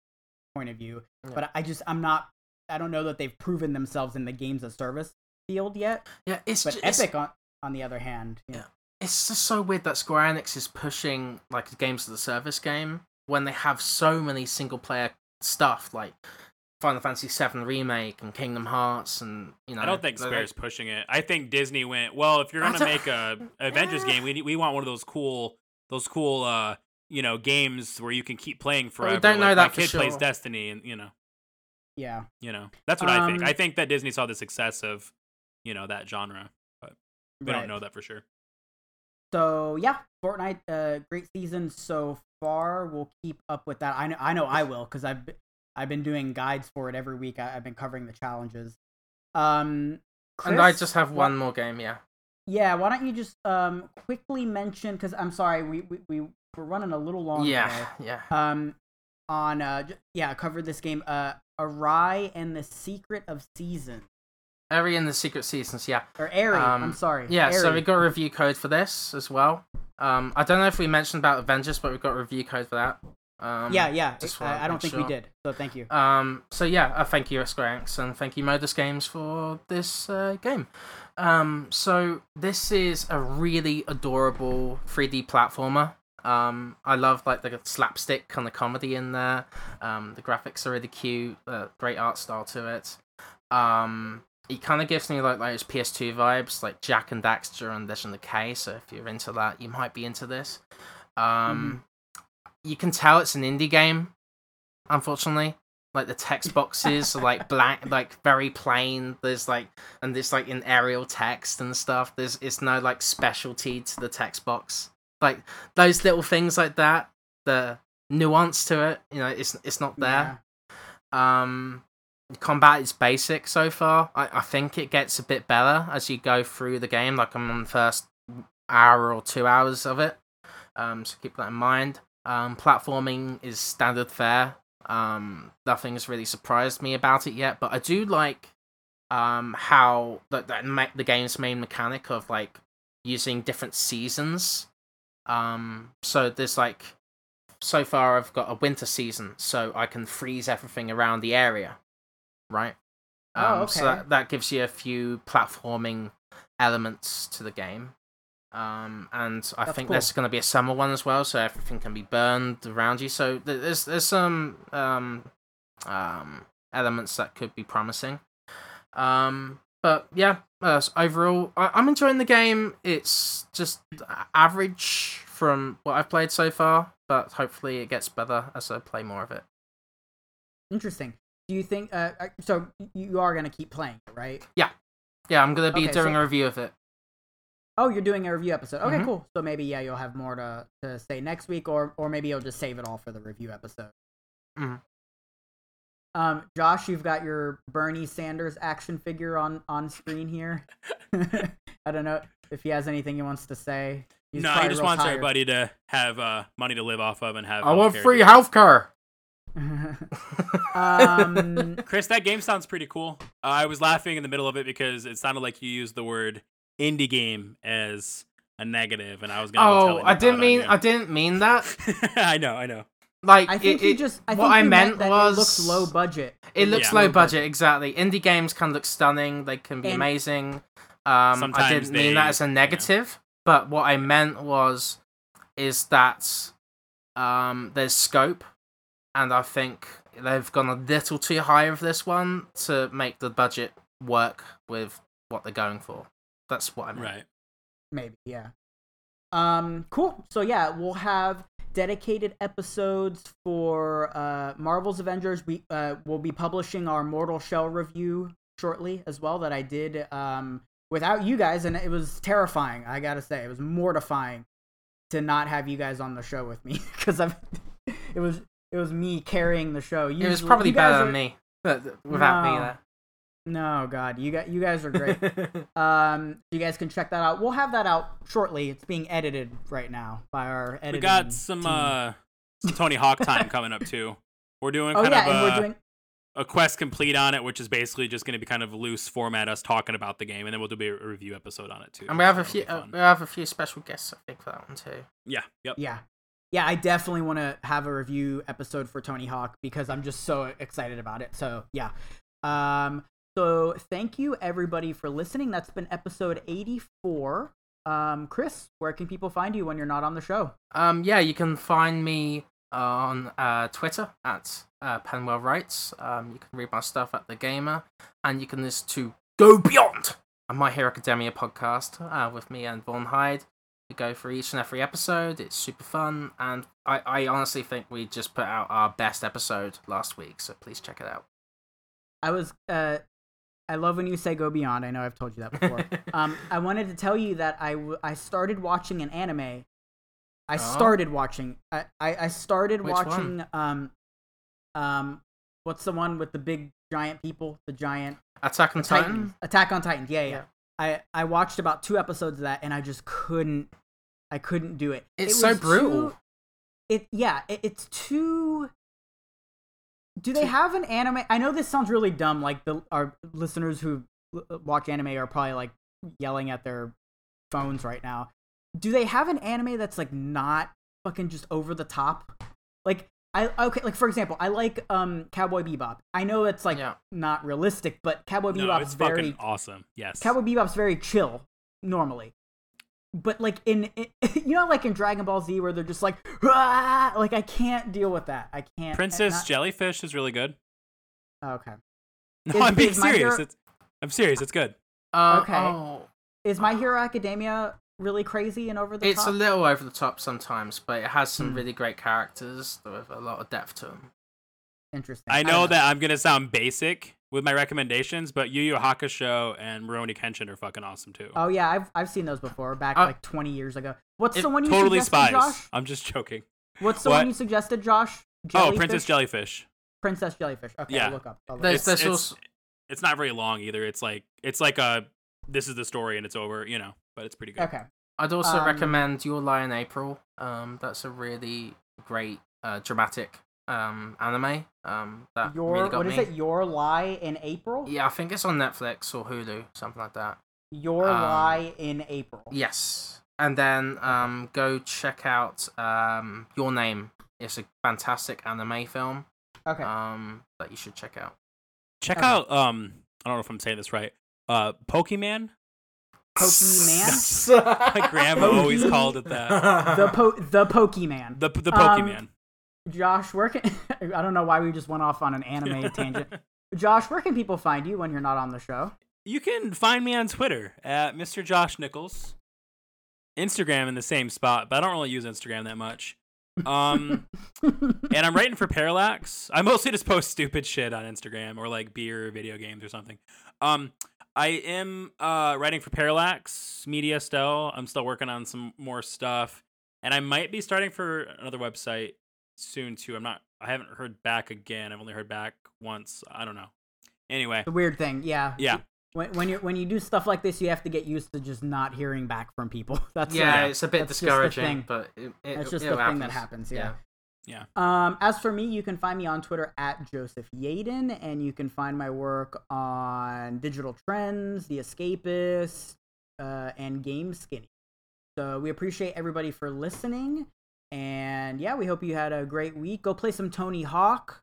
point of view. Yeah. But I just I'm not I don't know that they've proven themselves in the games of service field yet. Yeah, it's But ju- it's, Epic on on the other hand, you know, it's just so weird that Square Enix is pushing like a games of the service game when they have so many single player stuff like Final Fantasy VII remake and Kingdom Hearts and you know. I don't think they- Square's pushing it. I think Disney went, well, if you're gonna make a (laughs) Avengers game, we we want one of those cool those cool uh you know games where you can keep playing we forever. don't know Like, that my for kid plays. Destiny, and you know, yeah. you know, that's what I think. Um, I think that Disney saw the success of you know that genre. but We right. don't know that for sure. So yeah, Fortnite, uh, great season so far. We'll keep up with that. I know, I know, I will because I've be- I've been doing guides for it every week. I, I've been covering the challenges. Um, And I just have what- one more game. Yeah. Yeah, why don't you just um quickly mention? Because I'm sorry, we we we we're running a little long. Yeah. today. Yeah. Um, on uh, yeah, covered this game. Uh, Arai and the Secret of Season Eri and the Secret Seasons. Yeah. or Airy. I'm Um, sorry. Yeah, so we got a review code for this as well. Um, I don't know if we mentioned about Avengers, but we've got a review code for that. Um, yeah, yeah. I, I don't think sure. we did. So thank you. Um, so yeah, uh, thank you Square Enix and thank you Modus Games for this uh, game. Um, so this is a really adorable 3D platformer. Um, I love like the slapstick kind of comedy in there. Um, the graphics are really cute. Uh, great art style to it. Um, it kind of gives me like those PS2 vibes, like Jak and Daxter and Legend of Kay. So if you're into that, you might be into this. Um, you can tell it's an indie game. Unfortunately, like the text boxes are like black, like very plain. There's like and there's like in Arial text and stuff. There's it's no like specialty to the text box. Like those little things like that, the nuance to it, you know, it's it's not there. Um, combat is basic so far. I, I think it gets a bit better as you go through the game. Like I'm on the first hour or two hours of it. Um, so keep that in mind. Um, platforming is standard fare. Um, nothing's really surprised me about it yet, but I do like um how that that the game's main mechanic of like using different seasons. Um, so there's like so far I've got a winter season, so I can freeze everything around the area, right? Um, Oh, So okay. that, that gives you a few platforming elements to the game. Um, and I That's think cool. there's going to be a summer one as well, so everything can be burned around you. So there's there's some um, um, elements that could be promising. Um, but yeah, uh, overall, I- I'm enjoying the game. It's just average from what I've played so far, but hopefully it gets better as I play more of it. Interesting. Do you think? Uh, so you are gonna keep playing right? Yeah, yeah. I'm gonna be Okay, doing so- a review of it. Oh, you're doing a review episode. Okay, Mhm. cool. So maybe yeah, you'll have more to to say next week, or or maybe you'll just save it all for the review episode. Mhm. Um, Josh, you've got your Bernie Sanders action figure on on screen here. (laughs) I don't know if he has anything he wants to say. He's no, he just real wants tired. everybody to have uh, money to live off of and have. I want free health care. (laughs) (laughs) um, Chris, that game sounds pretty cool. Uh, I was laughing in the middle of it because it sounded like you used the word indie game as a negative, and I was gonna. go tell oh, I didn't mean. I didn't mean that. I know, I know. Like I think it, he just. I what think I he meant that was it looks low budget. It looks Yeah. low budget, exactly. Indie games can look stunning. They can be And- amazing. Um, I didn't mean that as a negative, but what I meant was, is that um, there's scope, and I think they've gone a little too high with this one to make the budget work with what they're going for. That's what I meant. Right. Maybe, yeah. Um, cool. So yeah, we'll have dedicated episodes for uh Marvel's Avengers. We uh will be publishing our Mortal Shell review shortly as well that I did um without you guys and it was terrifying. I got to say, it was mortifying to not have you guys on the show with me (laughs) cuz I've it was it was me carrying the show. It was probably better are- than me, without No. me there. No, god, you got you guys are great. (laughs) Um, you guys can check that out. We'll have that out shortly. It's being edited right now by our editing. We got some team. uh some Tony Hawk time coming up too. We're doing oh kind yeah, of and a, we're doing. a quest complete on it, which is basically just going to be kind of a loose format, us talking about the game, and then we'll do a a review episode on it too. and we have a few. Uh, we have a few special guests, I think, for that one too. yeah. Yep. Yeah, yeah. I definitely want to have a review episode for Tony Hawk because I'm just so excited about it. So yeah. Um. So thank you everybody for listening. That's been episode 84. Um, Chris, where can people find you when you're not on the show? Um, yeah, you can find me on uh, Twitter at uh, Penwell Writes. Um, you can read my stuff at The Gamer, and you can listen to Go Beyond, a My Hero Academia podcast uh, with me and Vaughn Hyde. We go through each and every episode. It's super fun, and I, I honestly think we just put out our best episode last week, so please check it out. I was uh I love when you say go beyond. I know I've told you that before. (laughs) um I wanted to tell you that I, w- I started watching an anime. I Oh. started watching I, I, I started Which watching um um what's the one with the big giant people, the giant Attack on Titans. Titan. Attack on Titans. Yeah, yeah. Yeah. I I watched about two episodes of that and I just couldn't I couldn't do it. It's It so brutal. too- it yeah, it, it's too do they have an anime? I know this sounds really dumb. Like the our listeners who l- watch anime are probably like yelling at their phones right now. Do they have an anime that's like not fucking just over the top? Like I okay, like for example, I like um Cowboy Bebop. I know it's like Yeah. not realistic, but Cowboy No, Bebop's very fucking awesome. Yes. Cowboy Bebop's very chill normally. But like in, in (laughs) you know like in Dragon Ball Z where they're just like "Ah!" like I can't deal with that. I can't Princess not- Jellyfish is really good. Okay. No, (laughs) Is- I'm being serious. Hero- It's, I'm serious. It's good. Uh, Okay. oh, Is My Hero Academia really crazy and over the it's top? a little over the top sometimes, but it has some Hmm. really great characters with a lot of depth to them. Interesting. I know don't that I'm gonna sound basic with my recommendations, but Yu Yu Hakusho and Rurouni Kenshin are fucking awesome too. Oh yeah, I've I've seen those before back Uh, like 20 years ago. What's it the one you totally suggested, spies. Josh? I'm just joking. What's the What? one you suggested, Josh? Oh, Princess Jellyfish. Princess Jellyfish. Okay, Yeah. I'll look up. I'll look There's, up. It's- it's- It's not very long either. It's like it's like a this is the story and it's over, you know. But it's pretty good. Okay. I'd also Um, recommend Your Lie in April. Um, that's a really great uh, dramatic um, anime. Um, that Your really got what me. is it? Your Lie in April? Yeah, I think it's on Netflix or Hulu, something like that. Your Um, Lie in April. Yes, and then um, go check out um, Your Name. It's a fantastic anime film Okay. um, that you should check out. Check Okay. out um I don't know if I'm saying this right. Uh Pokemon. Pokemon. (laughs) My grandma always called it that. the po- the Pokemon. The the Um, Pokemon. Josh, where can (laughs) I don't know why we just went off on an anime (laughs) tangent. Josh, where can people find you when you're not on the show? You can find me on Twitter at Mr. Josh Nichols. Instagram in the same spot, but I don't really use Instagram that much. Um, (laughs) and I'm writing for Parallax. I mostly just post stupid shit on Instagram or like beer or video games or something. Um, I am uh, writing for Parallax Media still. I'm still working on some more stuff, and I might be starting for another website soon too. I'm not. I haven't heard back again. I've only heard back once. I don't know. Anyway, the weird thing, yeah. yeah. When when you when you do stuff like this, you have to get used to just not hearing back from people. (laughs) That's yeah, it's a bit that's just discouraging, thing. but it, it, That's just it the thing that happens. happens. Yeah. Yeah. Um, as for me, you can find me on Twitter at Joseph Yaden, and you can find my work on Digital Trends, The Escapist, uh, and Game Skinny. So we appreciate everybody for listening, and yeah, we hope you had a great week. Go play some Tony Hawk.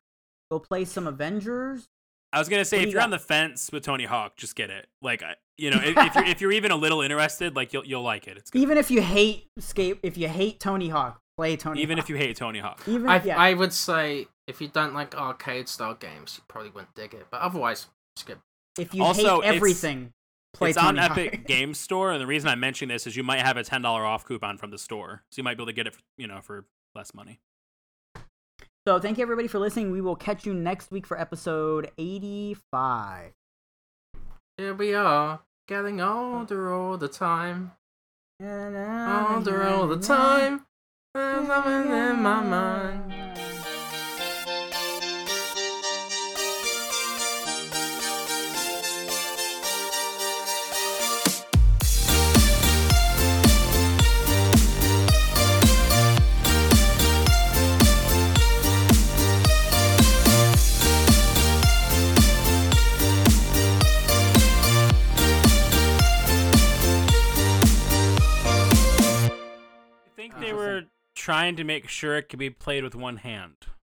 Go play some Avengers. I was gonna say What if you you're on the fence with Tony Hawk, just get it. Like you know, (laughs) if, if you're if you're even a little interested, like you'll you'll like it. It's good. Even if you hate skate, if you hate Tony Hawk, play Tony. Even Hawk. if you hate Tony Hawk. even I, yeah, I would say if you don't like arcade style games, you probably wouldn't dig it. But otherwise, it's good. if you Also, hate everything, play it's Tony on Epic Game (laughs) Store, and the reason I'm mentioning this is you might have a ten dollar off coupon from the store, so you might be able to get it, for, you know, for less money. So thank you everybody for listening. We will catch you next week for episode 85. Here we are, getting older all the time, older all the time, and nothing in my mind. Trying to make sure it could be played with one hand.